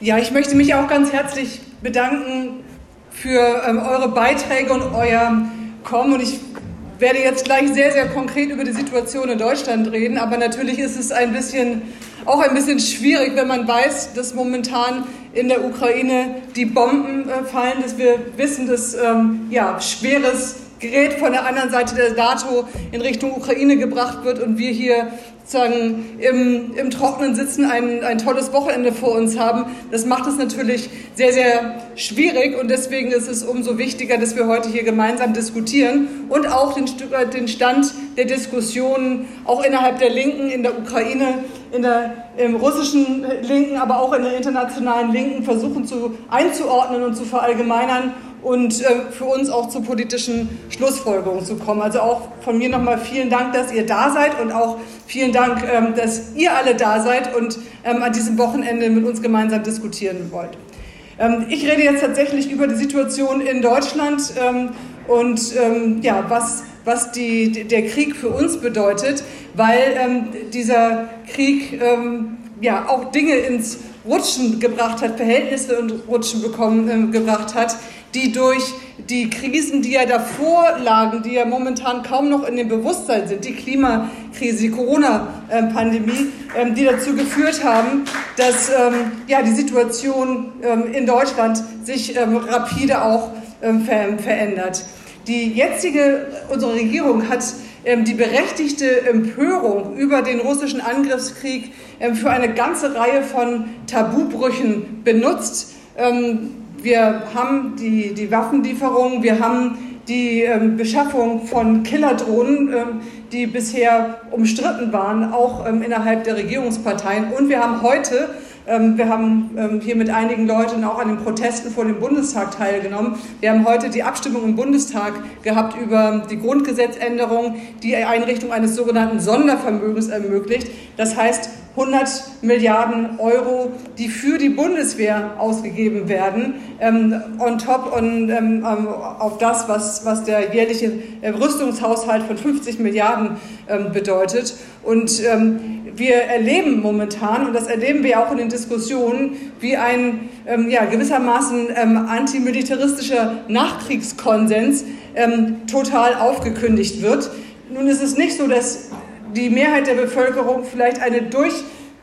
Ja, ich möchte mich auch ganz herzlich bedanken für ähm, eure Beiträge und euer Kommen. Und ich werde jetzt gleich sehr, sehr konkret über die Situation in Deutschland reden. Aber natürlich ist es ein bisschen auch ein bisschen schwierig, wenn man weiß, dass momentan in der Ukraine die Bomben äh, fallen, dass wir wissen, dass ähm, ja, schweres Gerät von der anderen Seite der NATO in Richtung Ukraine gebracht wird und wir hier sozusagen im, im Trocknen sitzen, ein, ein tolles Wochenende vor uns haben. Das macht es natürlich sehr, sehr schwierig und deswegen ist es umso wichtiger, dass wir heute hier gemeinsam diskutieren und auch den, den Stand der Diskussionen auch innerhalb der Linken in der Ukraine, in der, im russischen Linken, aber auch in der internationalen Linken versuchen zu einzuordnen und zu verallgemeinern und äh, für uns auch zu politischen Schlussfolgerungen zu kommen. Also auch von mir nochmal vielen Dank, dass ihr da seid und auch vielen Dank, ähm, dass ihr alle da seid und ähm, an diesem Wochenende mit uns gemeinsam diskutieren wollt. Ähm, ich rede jetzt tatsächlich über die Situation in Deutschland und ja, was, was die, der Krieg für uns bedeutet, weil dieser Krieg ja auch Dinge ins Rutschen gebracht hat, Verhältnisse und Rutschen bekommen, äh, gebracht hat, die durch die Krisen, die ja davor lagen, die ja momentan kaum noch in dem Bewusstsein sind, die Klimakrise, die Corona-Pandemie, ähm, die dazu geführt haben, dass ähm, ja, die Situation ähm, in Deutschland sich rapide auch ver verändert. Die jetzige, unsere Regierung hat die berechtigte Empörung über den russischen Angriffskrieg für eine ganze Reihe von Tabubrüchen benutzt. Ähm, wir haben die, die Waffenlieferung, wir haben die Beschaffung von Killerdrohnen, die bisher umstritten waren, auch innerhalb der Regierungsparteien. Und wir haben heute ähm, wir haben ähm, hier mit einigen Leuten auch an den Protesten vor dem Bundestag teilgenommen. Wir haben heute die Abstimmung im Bundestag gehabt über die Grundgesetzänderung, die Einrichtung eines sogenannten Sondervermögens ermöglicht. Das heißt, 100 Milliarden Euro, die für die Bundeswehr ausgegeben werden, ähm, on top on, ähm, ähm auf das, was, was der jährliche äh, Rüstungshaushalt von 50 Milliarden ähm, bedeutet. Und ähm, wir erleben momentan, und das erleben wir auch in den Diskussionen, wie ein ähm, ja, gewissermaßen ähm, antimilitaristischer Nachkriegskonsens ähm, total aufgekündigt wird. Nun ist es nicht so, dass die Mehrheit der Bevölkerung vielleicht eine durch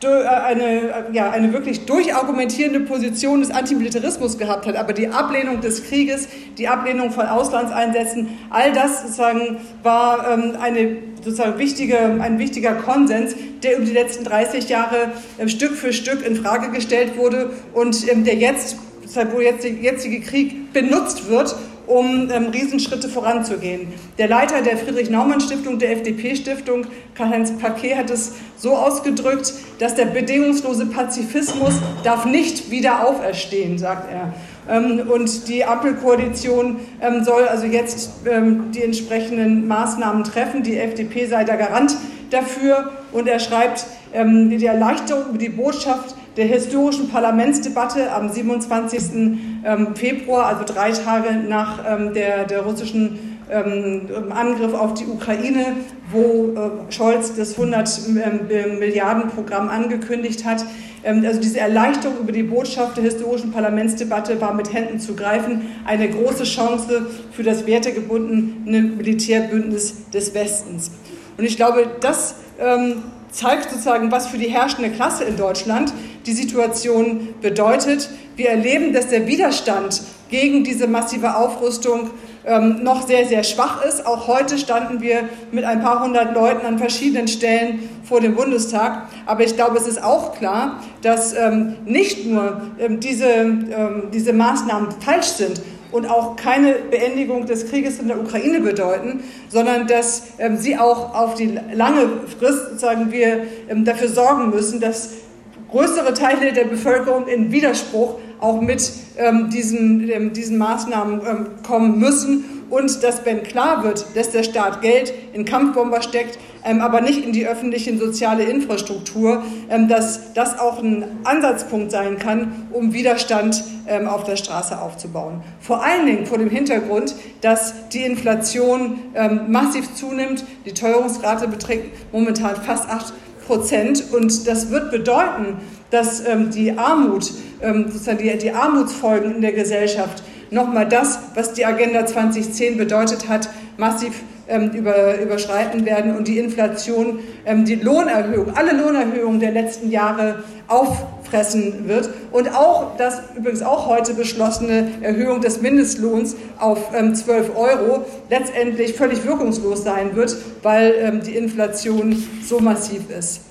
eine, ja, eine wirklich durchargumentierende Position des Antimilitarismus gehabt hat. Aber die Ablehnung des Krieges, die Ablehnung von Auslandseinsätzen, all das sozusagen war ähm, eine sozusagen wichtige, ein wichtiger Konsens, der über die letzten 30 Jahre äh, Stück für Stück in Frage gestellt wurde und ähm, der jetzt, wo jetzt der jetzige Krieg benutzt wird, um ähm, Riesenschritte voranzugehen. Der Leiter der Friedrich-Naumann-Stiftung, der FDP-Stiftung, Karl-Heinz Paquet, hat es so ausgedrückt, dass der bedingungslose Pazifismus darf nicht wieder auferstehen, sagt er. Ähm, und die Ampelkoalition ähm, soll also jetzt ähm, die entsprechenden Maßnahmen treffen. Die FDP sei der Garant dafür. Und er schreibt, die Erleichterung die Botschaft der historischen Parlamentsdebatte am 27. Februar, also drei Tage nach der, der russischen Angriff auf die Ukraine, wo äh, Scholz das 100 Milliarden Programm angekündigt hat. Ähm, also diese Erleichterung über die Botschaft der historischen Parlamentsdebatte war mit Händen zu greifen, eine große Chance für das wertegebundene Militärbündnis des Westens. Und ich glaube, das ähm, zeigt sozusagen, was für die herrschende Klasse in Deutschland die Situation bedeutet. Wir erleben, dass der Widerstand gegen diese massive Aufrüstung ähm, noch sehr, sehr schwach ist. Auch heute standen wir mit ein paar hundert Leuten an verschiedenen Stellen vor dem Bundestag. Aber ich glaube, es ist auch klar, dass ähm, nicht nur ähm, diese, ähm, diese Maßnahmen falsch sind, und auch keine Beendigung des Krieges in der Ukraine bedeuten, sondern dass ähm, sie auch auf die lange Frist sagen wir ähm, dafür sorgen müssen, dass größere Teile der Bevölkerung in Widerspruch auch mit ähm, diesen, ähm, diesen Maßnahmen ähm, kommen müssen und dass, wenn klar wird, dass der Staat Geld in Kampfbomber steckt, ähm, aber nicht in die öffentliche soziale Infrastruktur, ähm, dass das auch ein Ansatzpunkt sein kann, um Widerstand ähm, auf der Straße aufzubauen. Vor allen Dingen vor dem Hintergrund, dass die Inflation massiv zunimmt, die Teuerungsrate beträgt momentan fast 8 Prozent. Und das wird bedeuten, dass ähm, die Armut, ähm, sozusagen die, die Armutsfolgen in der Gesellschaft nochmal das, was die Agenda 2010 bedeutet hat, massiv ähm, über, überschreiten werden und die Inflation ähm, die Lohnerhöhung, alle Lohnerhöhungen der letzten Jahre auffressen wird und auch das übrigens auch heute beschlossene Erhöhung des Mindestlohns auf ähm, 12 Euro letztendlich völlig wirkungslos sein wird, weil ähm, die Inflation so massiv ist.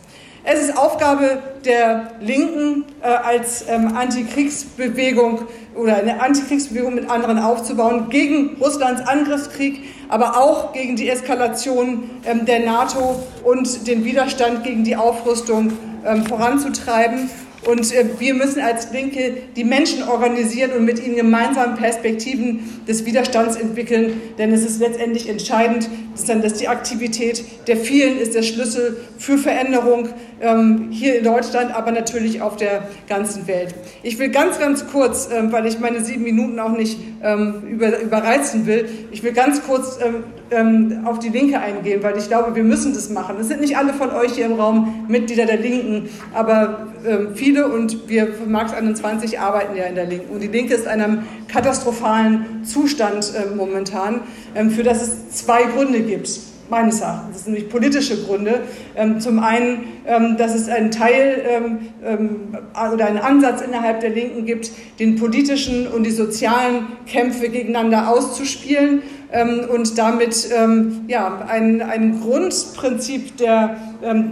Es ist Aufgabe der Linken äh, als ähm, Antikriegsbewegung oder eine Antikriegsbewegung mit anderen aufzubauen gegen Russlands Angriffskrieg, aber auch gegen die Eskalation ähm, der NATO und den Widerstand gegen die Aufrüstung ähm, voranzutreiben. Und äh, wir müssen als Linke die Menschen organisieren und mit ihnen gemeinsam Perspektiven des Widerstands entwickeln, denn es ist letztendlich entscheidend, dass, die Aktivität der vielen ist der Schlüssel für Veränderung hier in Deutschland, aber natürlich auf der ganzen Welt. Ich will ganz, ganz kurz, ähm, weil ich meine sieben Minuten auch nicht ähm, über, überreizen will, ich will ganz kurz ähm, ähm, auf die Linke eingehen, weil ich glaube, wir müssen das machen. Es sind nicht alle von euch hier im Raum Mitglieder der Linken, aber ähm, viele und wir von Marx 21 arbeiten ja in der Linken. Und die Linke ist in einem katastrophalen Zustand momentan, ähm, für das es zwei Gründe gibt meines Erachtens. Das sind nämlich politische Gründe. Ähm, zum einen, ähm, dass es einen Teil ähm, oder einen Ansatz innerhalb der Linken gibt, den politischen und die sozialen Kämpfe gegeneinander auszuspielen und damit ja, ein, ein Grundprinzip der,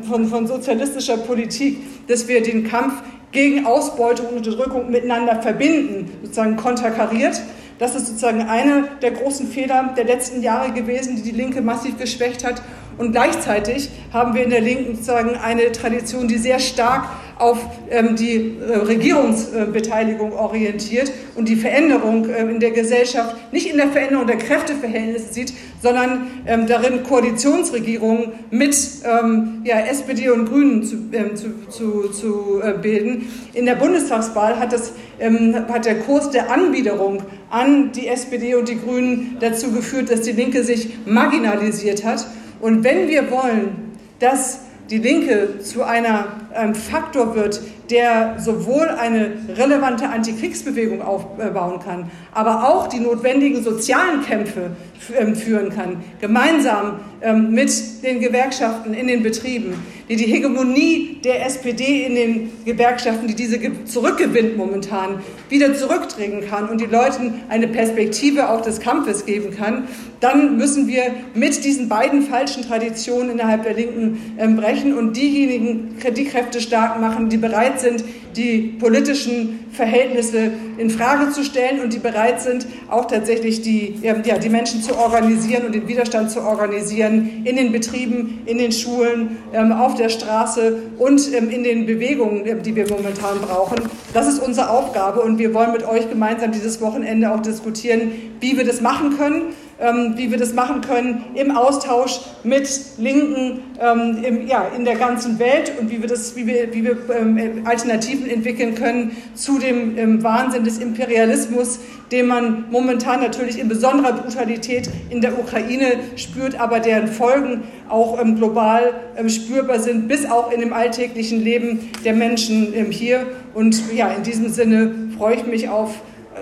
von, von sozialistischer Politik, dass wir den Kampf gegen Ausbeutung und Unterdrückung miteinander verbinden, sozusagen konterkariert. Das ist sozusagen einer der großen Fehler der letzten Jahre gewesen, die die Linke massiv geschwächt hat. Und gleichzeitig haben wir in der Linken sozusagen eine Tradition, die sehr stark auf ähm, die äh, Regierungsbeteiligung orientiert und die Veränderung äh, in der Gesellschaft nicht in der Veränderung der Kräfteverhältnisse sieht, sondern ähm, darin Koalitionsregierungen mit ähm, ja, SPD und Grünen zu, ähm, zu, zu, zu äh, bilden. In der Bundestagswahl hat, das, ähm, hat der Kurs der Anbiederung an die SPD und die Grünen dazu geführt, dass die Linke sich marginalisiert hat. Und wenn wir wollen, dass die Linke zu einer, einem Faktor wird, der sowohl eine relevante Antikriegsbewegung aufbauen kann, aber auch die notwendigen sozialen Kämpfe ähm, führen kann, gemeinsam ähm, mit den Gewerkschaften in den Betrieben, die die Hegemonie der SPD in den Gewerkschaften, die diese zurückgewinnt momentan, wieder zurückdrängen kann und die Leuten eine Perspektive auch des Kampfes geben kann, dann müssen wir mit diesen beiden falschen Traditionen innerhalb der Linken ähm, brechen und diejenigen, die Kräfte stark machen, die bereit sind, die politischen Verhältnisse in Frage zu stellen und die bereit sind, auch tatsächlich die, ja, die Menschen zu organisieren und den Widerstand zu organisieren in den Betrieben, in den Schulen, ähm, auf der Straße und ähm, in den Bewegungen, ähm, die wir momentan brauchen. Das ist unsere Aufgabe und wir wollen mit euch gemeinsam dieses Wochenende auch diskutieren, wie wir das machen können. Ähm, wie wir das machen können im Austausch mit Linken ähm, im, ja, in der ganzen Welt und wie wir, das, wie wir, wie wir ähm, Alternativen entwickeln können zu dem ähm, Wahnsinn des Imperialismus, den man momentan natürlich in besonderer Brutalität in der Ukraine spürt, aber deren Folgen auch ähm, global ähm, spürbar sind, bis auch in dem alltäglichen Leben der Menschen hier. Und ja, in diesem Sinne freue ich mich auf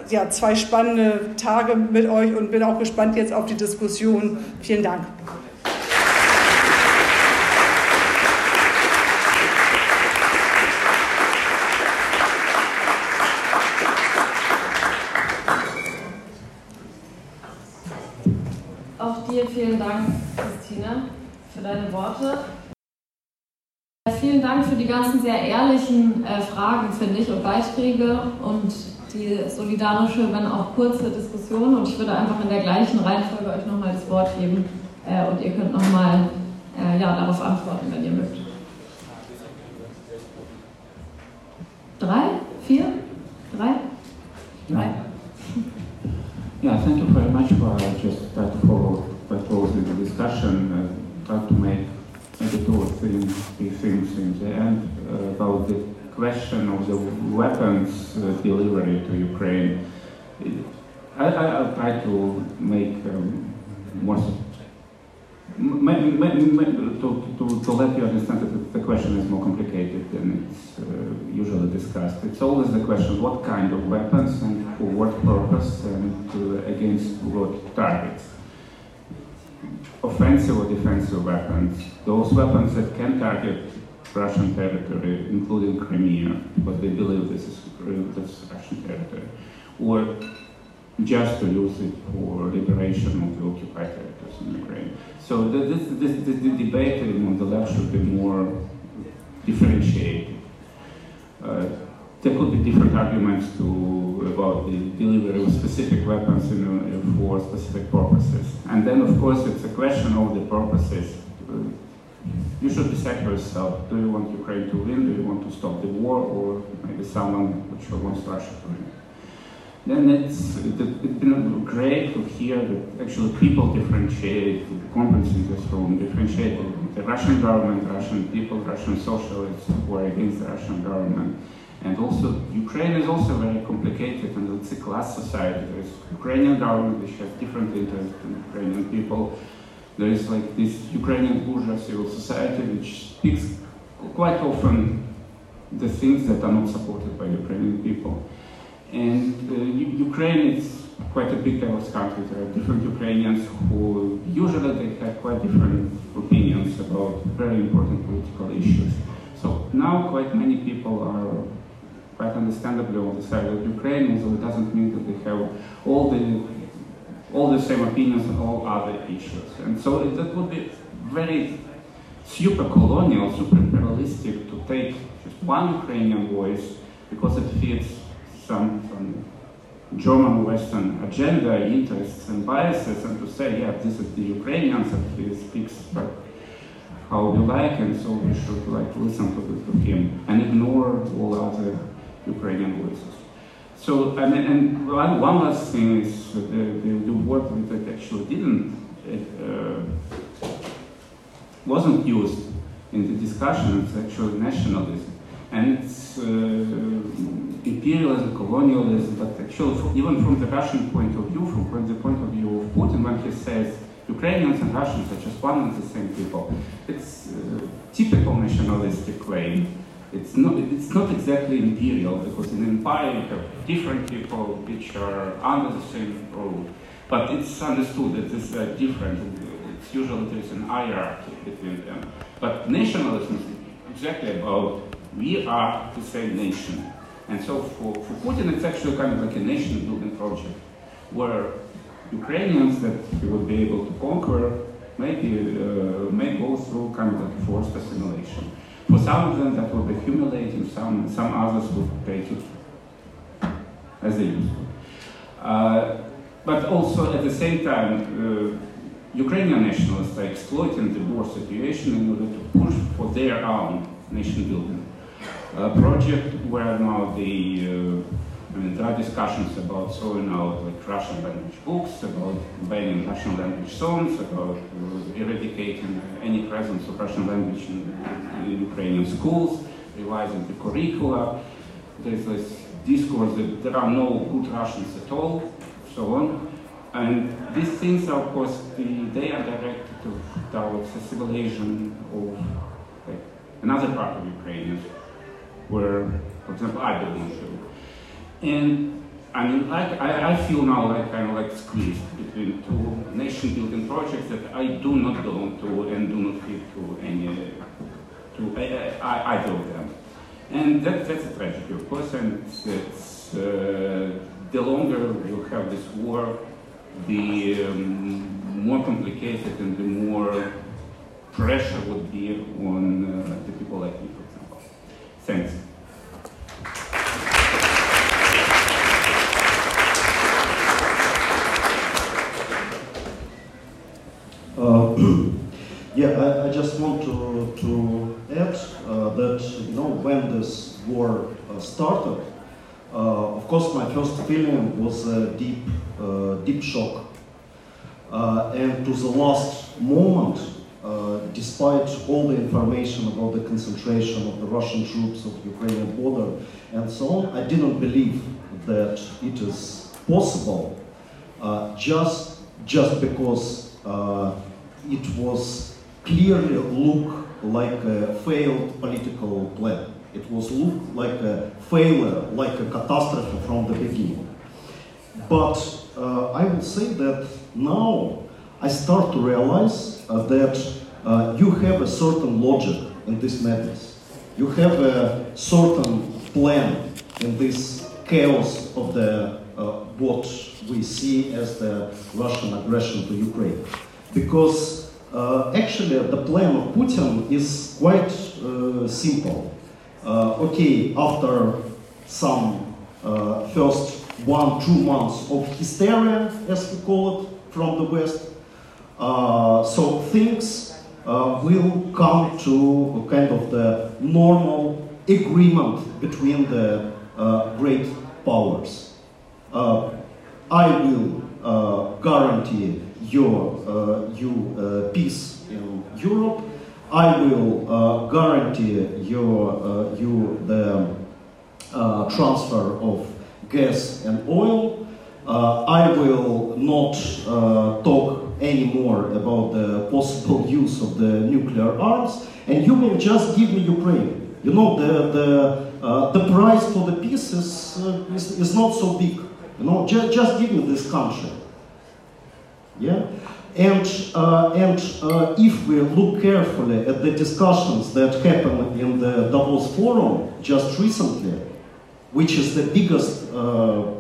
ja, zwei spannende Tage mit euch und bin auch gespannt jetzt auf die Diskussion. Vielen Dank. Auch dir vielen Dank, Christine, für deine Worte. Vielen Dank für die ganzen sehr ehrlichen äh, Fragen, finde ich, und Beiträge und die solidarische, wenn auch kurze Diskussion und ich würde einfach in der gleichen Reihenfolge euch nochmal das Wort geben äh, und ihr könnt nochmal äh, ja, darauf antworten, wenn ihr mögt. Drei? Vier? Drei? Drei? Yeah, thank you very much for just that weapons uh, delivery to Ukraine, I, will try to make um, more to, to, to let you understand that the question is more complicated than it's uh, usually discussed. It's always the question what kind of weapons and for what purpose and uh, against what targets. Offensive or defensive weapons, those weapons that can target Russian territory, including Crimea, but they believe this is, this Russian territory, or just to use it for liberation of the occupied territories in Ukraine. So the, this, this, the debate on the left should be more differentiated. Uh, there could be different arguments to, about the delivery of specific weapons uh, for specific purposes. And then, of course, it's a question of the purposes. You should decide for yourself. Do you want Ukraine to win? Do you want to stop the war? Or maybe someone which wants Russia to win? Then it's, it, has been great to hear that actually people differentiate, the conference in this room differentiate the Russian government, Russian people, Russian socialists who are against the Russian government. And also, Ukraine is also very complicated and it's a class society. There's Ukrainian government which has different interests than Ukrainian people there is like this Ukrainian bourgeois civil society which speaks quite often the things that are not supported by Ukrainian people. And uh, Ukraine is quite a big diverse country. There are different Ukrainians who usually they have quite different opinions about very important political issues. So now quite many people are quite understandably on the side of Ukraine, although it doesn't mean that they have all the all the same opinions on all other issues. And so that would be very super colonial, super imperialistic to take just one Ukrainian voice because it fits some, some German Western agenda, interests, and biases, and to say, yeah, this is the Ukrainians, and he speaks how we like, and so we should like listen to, to him and ignore all other Ukrainian voices. So, and, and one, one last thing is the, the, the word that actually didn't, uh, wasn't used in the discussion, it's actually nationalism. And it's uh, imperialism, colonialism, but actually, even from the Russian point of view, from the point of view of Putin, when he says Ukrainians and Russians are just one and the same people, it's uh, typical nationalistic claim. It's not, it's not exactly imperial, because in empire you have different people which are under the same rule. But it's understood that it's uh, different. It's usually there's an hierarchy between them. But nationalism is exactly about we are the same nation. And so for, for Putin, it's actually kind of like a nation building project where Ukrainians that he would be able to conquer maybe uh, may go through kind of like forced assimilation. For some of them that would be humiliating, some, some others would take it as they used. Uh, but also at the same time, uh, Ukrainian nationalists are exploiting the war situation in order to push for their own nation building project where now the uh, I mean, there are discussions about throwing out like Russian language books, about banning Russian language songs, about uh, eradicating any presence of Russian language in, in, Ukrainian schools, revising the curricula. There's this discourse that there are no good Russians at all, so on. And these things are, of course, the, they are directed to, towards assimilation of like, another part of Ukrainians, where, for example, I belong to. And I mean, like, I, I feel now like kind of like squeezed between two nation building projects that I do not belong to and do not fit to any, to I, either of them. And that, that's a tragedy, of course, and it's uh, the longer you have this war, the um, more complicated and the more pressure would be on uh, the people like me, for example. Thanks. Uh, yeah, I, I, just want to, to add uh, that, you know, when this war uh, started, uh, of course, my first feeling was a deep, uh, deep shock. Uh, and to the last moment, despite all the information about the concentration of the Russian troops of the Ukrainian border and so on, I didn't believe that it is possible just, just because uh, it was clearly look like a failed political plan. It was look like a failure, like a catastrophe from the beginning. But uh, I will say that now I start to realize uh, that uh, you have a certain logic in this madness. You have a certain plan in this chaos of the uh, what we see as the Russian aggression to Ukraine. Because uh, actually the plan of Putin is quite uh, simple. Uh, okay, after some uh, first one, two months of hysteria, as we call it, from the West, uh, so things uh, will come to kind of the normal agreement between the great powers. I will guarantee your uh, you uh, peace in Europe. I will guarantee your you the transfer of gas and oil. I will not talk anymore about the possible use of the nuclear arms, and you may just give me Ukraine. You know, the, the, uh, the price for the peace is, uh, is, is, not so big. You know, just, just give me this country. Yeah? And, uh, and uh, if we look carefully at the discussions that happened in the Davos Forum just recently, which is the biggest uh,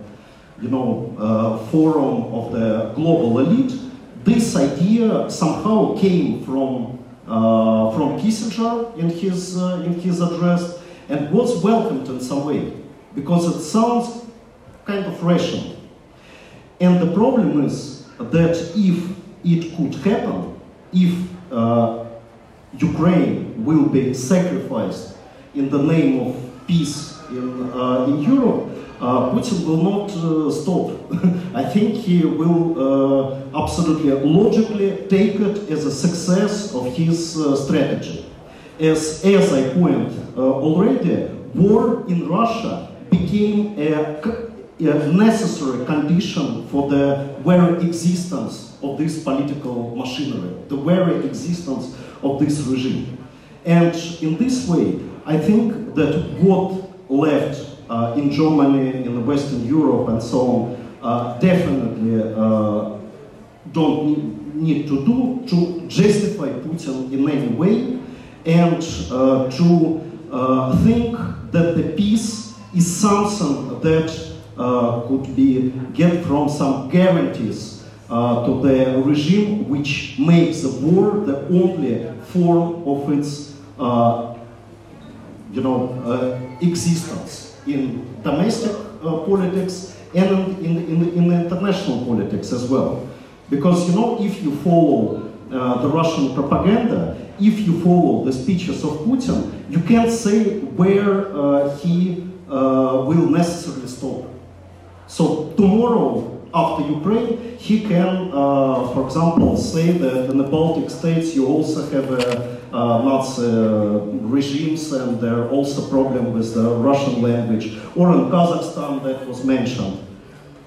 you know, uh, forum of the global elite, this idea somehow came from, uh, from Kissinger in his, uh, in his address and was welcomed in some way because it sounds kind of rational. And the problem is that if it could happen, if uh, Ukraine will be sacrificed in the name of peace in, uh, in Europe, uh, Putin will not uh, stop. I think he will uh, absolutely logically take it as a success of his uh, strategy. As, as I pointed uh, already, war in Russia became a, a necessary condition for the very existence of this political machinery, the very existence of this regime. And in this way, I think that what left uh, in Germany, in Western Europe, and so on, uh, definitely uh, don't need, need, to do to justify Putin in any way and uh, to uh, think that the peace is something that could be get from some guarantees to the regime which makes the war the only form of its you know, existence in domestic uh, politics and in, in, in international politics as well. Because, you know, if you follow uh, the Russian propaganda, if you follow the speeches of Putin, you can't say where uh, he uh, will necessarily stop. So tomorrow, after Ukraine, he can, uh, for example, say that in the Baltic states you also have a uh, Nazi regimes and there are also problems with the Russian language, or in Kazakhstan that was mentioned.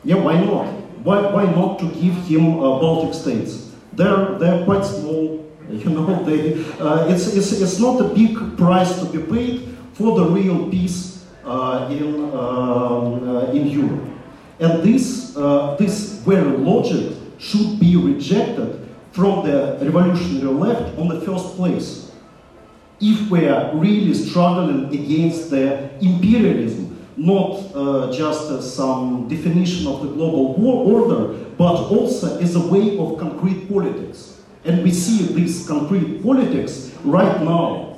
Yeah, why not? Why, why not to give him uh, Baltic states? They're, they're quite small, you know, they, uh, it's, it's, it's not a big price to be paid for the real peace uh, in, um, uh, in Europe. And this, uh, this very logic should be rejected from the revolutionary left on the first place. If we are really struggling against the imperialism, not uh, just as some definition of the global order, but also as a way of concrete politics. And we see this concrete politics right now.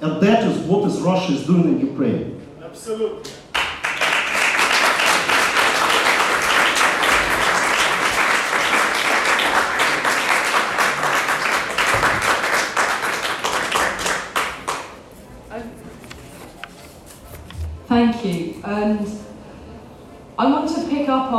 And that is what is Russia is doing in Ukraine. Absolutely.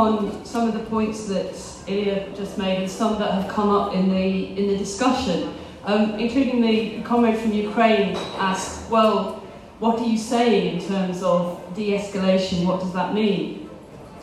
On some of the points that Ilya just made and some that have come up in the, in the discussion, um, including the comrade from Ukraine asked, well, what are you saying in terms of de-escalation? What does that mean?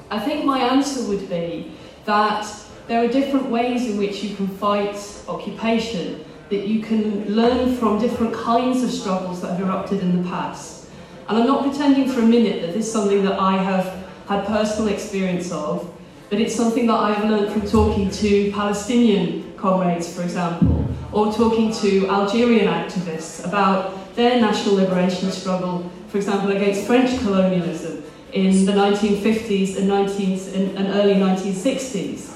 I think my answer would be that there are different ways in which you can fight occupation, that you can learn from different kinds of struggles that have erupted in the past. And I'm not pretending for a minute that this is something that I have had personal experience of, but it's something that I've learned from talking to Palestinian comrades, for example, or talking to Algerian activists about their national liberation struggle, for example, against French colonialism in the 1950s and, 19th and, and early 1960s,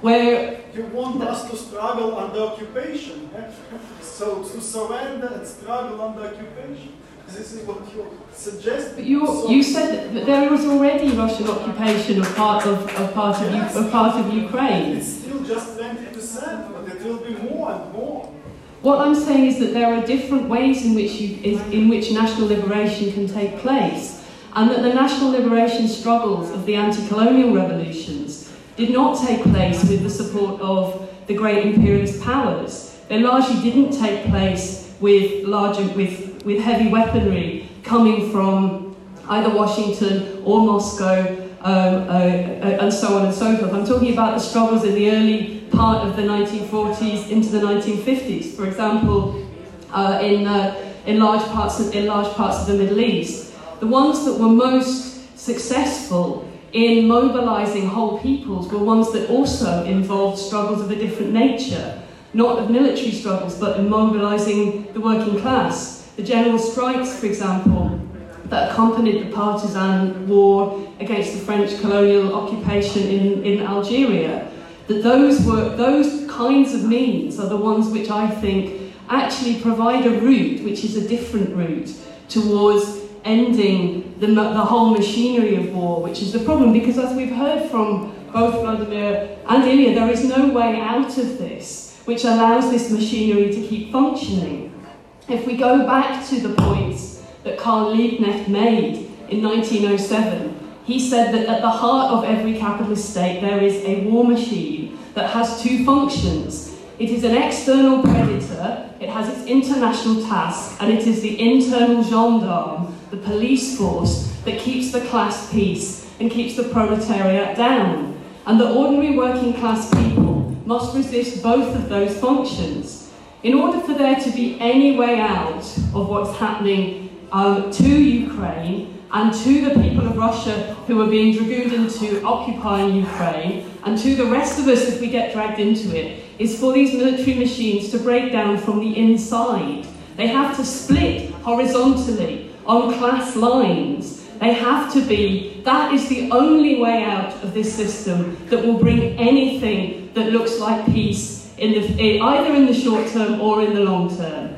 where you want us to struggle under occupation, eh? so to surrender and struggle under occupation. This is what you suggest. But you, so you said that there was already Russian occupation of part of, of part of, yes, of part of Ukraine. It's still just 20%, but it will be more and more. What I'm saying is that there are different ways in which, you, in which national liberation can take place, and that the national liberation struggles of the anti-colonial revolutions did not take place with the support of the great imperialist powers. They largely didn't take place with larger, with with heavy weaponry coming from either Washington or Moscow um, uh, uh, and so on and so forth. I'm talking about the struggles in the early part of the 1940s into the 1950s. For example, uh, in, uh, in, large parts of, in large parts of the Middle East. The ones that were most successful in mobilizing whole peoples were ones that also involved struggles of a different nature, not of military struggles, but in mobilizing the working class. The general strikes, for example, that accompanied the partisan war against the French colonial occupation in, in Algeria, that those were those kinds of means are the ones which I think actually provide a route which is a different route towards ending the, the whole machinery of war, which is the problem. Because as we've heard from both Vladimir and Ilya, there is no way out of this which allows this machinery to keep functioning. If we go back to the points that Karl Liebknecht made in 1907, he said that at the heart of every capitalist state there is a war machine that has two functions. It is an external predator, it has its international task, and it is the internal gendarme the police force that keeps the class peace and keeps the proletariat down. And the ordinary working class people must resist both of those functions. In order for there to be any way out of what's happening uh, to Ukraine and to the people of Russia who are being dragooned into occupying Ukraine, and to the rest of us if we get dragged into it, is for these military machines to break down from the inside. They have to split horizontally on class lines. They have to be, that is the only way out of this system that will bring anything that looks like peace in the, either in the short term or in the long term.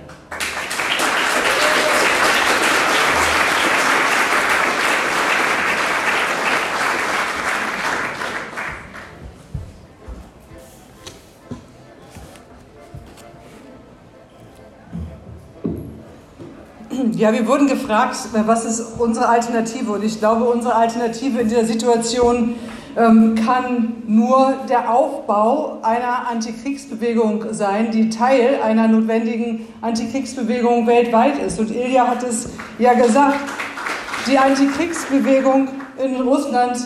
Ja, wir wurden gefragt, was ist unsere Alternative? Und ich glaube, unsere Alternative in dieser Situation kann nur der Aufbau einer Antikriegsbewegung sein, die Teil einer notwendigen Antikriegsbewegung weltweit ist. Und Ilja hat es ja gesagt, die Antikriegsbewegung in Russland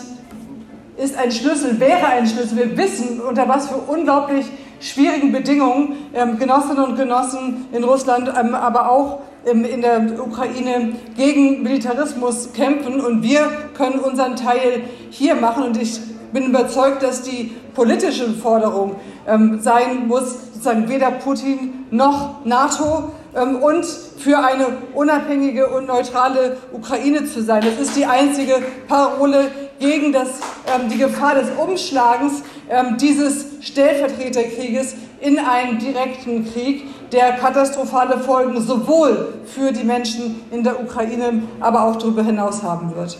ist ein Schlüssel, wäre ein Schlüssel. Wir wissen, unter was für unglaublich schwierigen Bedingungen ähm, Genossinnen und Genossen in Russland, ähm, aber auch in der Ukraine gegen Militarismus kämpfen und wir können unseren Teil hier machen und ich bin überzeugt, dass die politische Forderung ähm, sein muss, sozusagen weder Putin noch NATO ähm, und für eine unabhängige und neutrale Ukraine zu sein. Das ist die einzige Parole gegen das, ähm, die Gefahr des Umschlagens ähm, dieses Stellvertreterkrieges in einen direkten Krieg, der katastrophale Folgen sowohl für die Menschen in der Ukraine, aber auch darüber hinaus haben wird.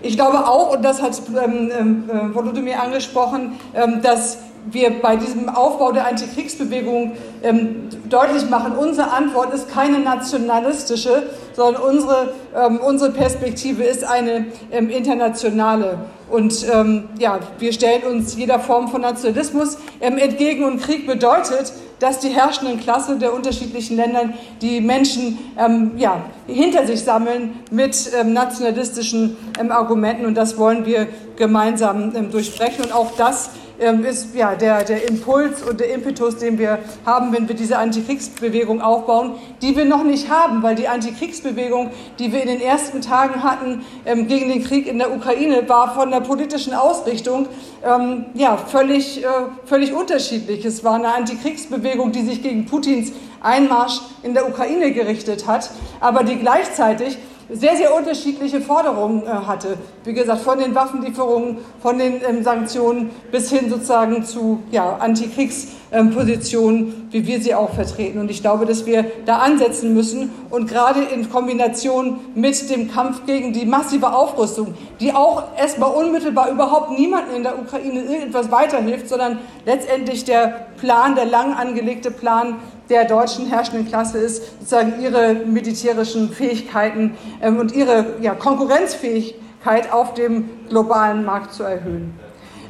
Ich glaube auch, und das hat ähm, ähm, äh, Volodymyr angesprochen, ähm, dass wir bei diesem Aufbau der Antikriegsbewegung ähm, deutlich machen, unsere Antwort ist keine nationalistische, sondern unsere, ähm, unsere Perspektive ist eine ähm, internationale. Und ähm, ja, wir stellen uns jeder Form von Nationalismus ähm, entgegen und Krieg bedeutet, dass die herrschenden Klasse der unterschiedlichen Länder die Menschen ähm, ja, hinter sich sammeln mit nationalistischen Argumenten. Und das wollen wir gemeinsam durchbrechen. Und auch das ähm, ist ja, der, der Impuls und der Impetus, den wir haben, wenn wir diese Antikriegsbewegung aufbauen, die wir noch nicht haben, weil die Antikriegsbewegung, die wir in den ersten Tagen hatten ähm, gegen den Krieg in der Ukraine, war von der politischen Ausrichtung ähm, ja, völlig, äh, völlig unterschiedlich. Es war eine Antikriegsbewegung, die sich gegen Putins Einmarsch in der Ukraine gerichtet hat, aber die gleichzeitig sehr, sehr unterschiedliche Forderungen äh, hatte. Wie gesagt, von den Waffenlieferungen, von den ähm, Sanktionen bis hin sozusagen zu ja, Antikriegspositionen, wie wir sie auch vertreten. Und ich glaube, dass wir da ansetzen müssen und gerade in Kombination mit dem Kampf gegen die massive Aufrüstung, die auch erstmal unmittelbar überhaupt niemanden in der Ukraine irgendetwas weiterhilft, sondern letztendlich der Plan, der lang angelegte Plan der deutschen herrschenden Klasse ist, sozusagen ihre militärischen Fähigkeiten ähm, und ihre ja, Konkurrenzfähigkeit auf dem globalen Markt zu erhöhen.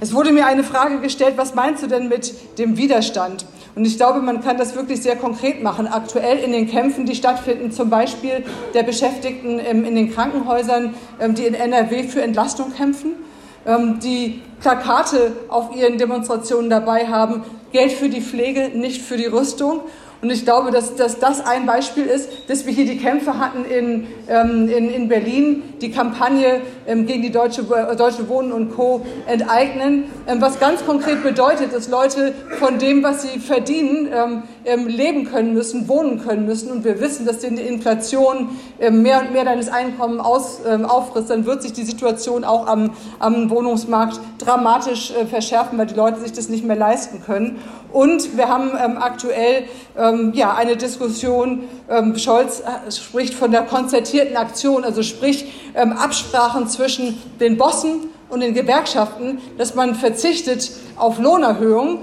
Es wurde mir eine Frage gestellt, was meinst du denn mit dem Widerstand? Und ich glaube, man kann das wirklich sehr konkret machen. Aktuell in den Kämpfen, die stattfinden, zum Beispiel der Beschäftigten in den Krankenhäusern, ähm, die in NRW für Entlastung kämpfen ähm, die Plakate auf ihren Demonstrationen dabei haben, Geld für die Pflege, nicht für die Rüstung. Und ich glaube, dass, dass das ein Beispiel ist, dass wir hier die Kämpfe hatten in, ähm, in, in Berlin, die Kampagne ähm, gegen die Deutsche, äh, Deutsche Wohnen und Co. enteignen, ähm, was ganz konkret bedeutet, dass Leute von dem, was sie verdienen, ähm, ähm, leben können müssen, wohnen können müssen. Und wir wissen, dass die Inflation ähm, mehr und mehr deines Einkommens aus, auffrisst, dann wird sich die Situation auch am, am Wohnungsmarkt dramatisch äh, verschärfen, weil die Leute sich das nicht mehr leisten können. Und wir haben aktuell ähm, ja, eine Diskussion, ähm, Scholz äh, spricht von der konzertierten Aktion, also sprich ähm, Absprachen zwischen den Bossen und den Gewerkschaften, dass man verzichtet auf Lohnerhöhungen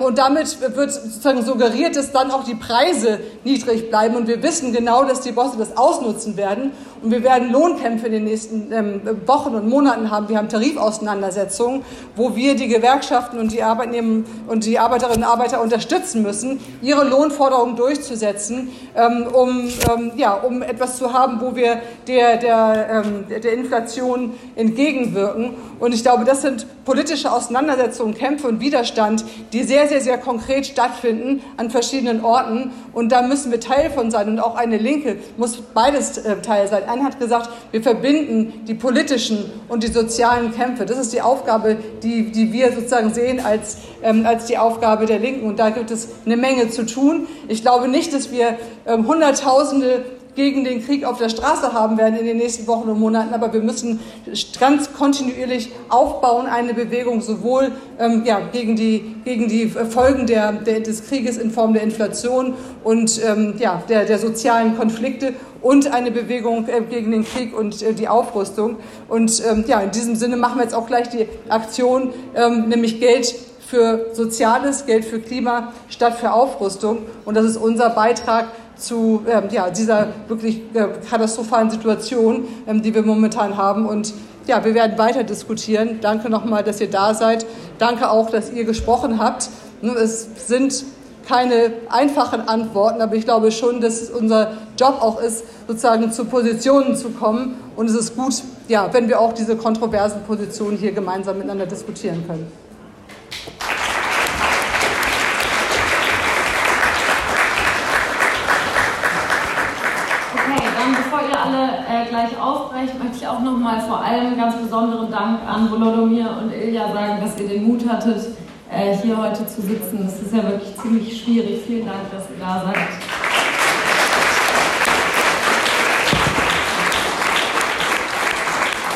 und damit wird sozusagen suggeriert, dass dann auch die Preise niedrig bleiben. Und wir wissen genau, dass die Bosse das ausnutzen werden. Und wir werden Lohnkämpfe in den nächsten ähm, Wochen und Monaten haben. Wir haben Tarifauseinandersetzungen, wo wir die Gewerkschaften und die Arbeitnehmer und die Arbeiterinnen und Arbeiter unterstützen müssen, ihre Lohnforderungen durchzusetzen, ähm, um, ja, um etwas zu haben, wo wir der, der, der Inflation entgegenwirken. Und ich glaube, das sind politische Auseinandersetzungen, Kämpfe und Widerstand, die sehr, sehr, sehr konkret stattfinden an verschiedenen Orten. Und da müssen wir Teil von sein. Und auch eine Linke muss beides äh, Teil sein. Eine hat gesagt, wir verbinden die politischen und die sozialen Kämpfe. Das ist die Aufgabe, die, die wir sozusagen sehen als, ähm, als die Aufgabe der Linken. Und da gibt es eine Menge zu tun. Ich glaube nicht, dass wir ähm, Hunderttausende gegen den Krieg auf der Straße haben werden in den nächsten Wochen und Monaten. Aber wir müssen ganz kontinuierlich aufbauen, eine Bewegung sowohl ähm, ja, gegen, die, gegen die Folgen der, der, des Krieges in Form der Inflation und ähm, ja, der, der sozialen Konflikte und eine Bewegung äh, gegen den Krieg und äh, die Aufrüstung. Und ähm, ja, in diesem Sinne machen wir jetzt auch gleich die Aktion, ähm, nämlich Geld für Soziales, Geld für Klima statt für Aufrüstung. Und das ist unser Beitrag zu ähm, ja, dieser wirklich äh, katastrophalen Situation, ähm, die wir momentan haben. Und ja, wir werden weiter diskutieren. Danke nochmal, dass ihr da seid. Danke auch, dass ihr gesprochen habt. Es sind keine einfachen Antworten, aber ich glaube schon, dass es unser Job auch ist, sozusagen zu Positionen zu kommen. Und es ist gut, ja, wenn wir auch diese kontroversen Positionen hier gemeinsam miteinander diskutieren können. alle äh, gleich aufbrechen, möchte ich auch nochmal vor allem ganz besonderen Dank an Volodymyr und Ilja sagen, dass ihr den Mut hattet, äh, hier heute zu sitzen. Das ist ja wirklich ziemlich schwierig. Vielen Dank, dass ihr da seid.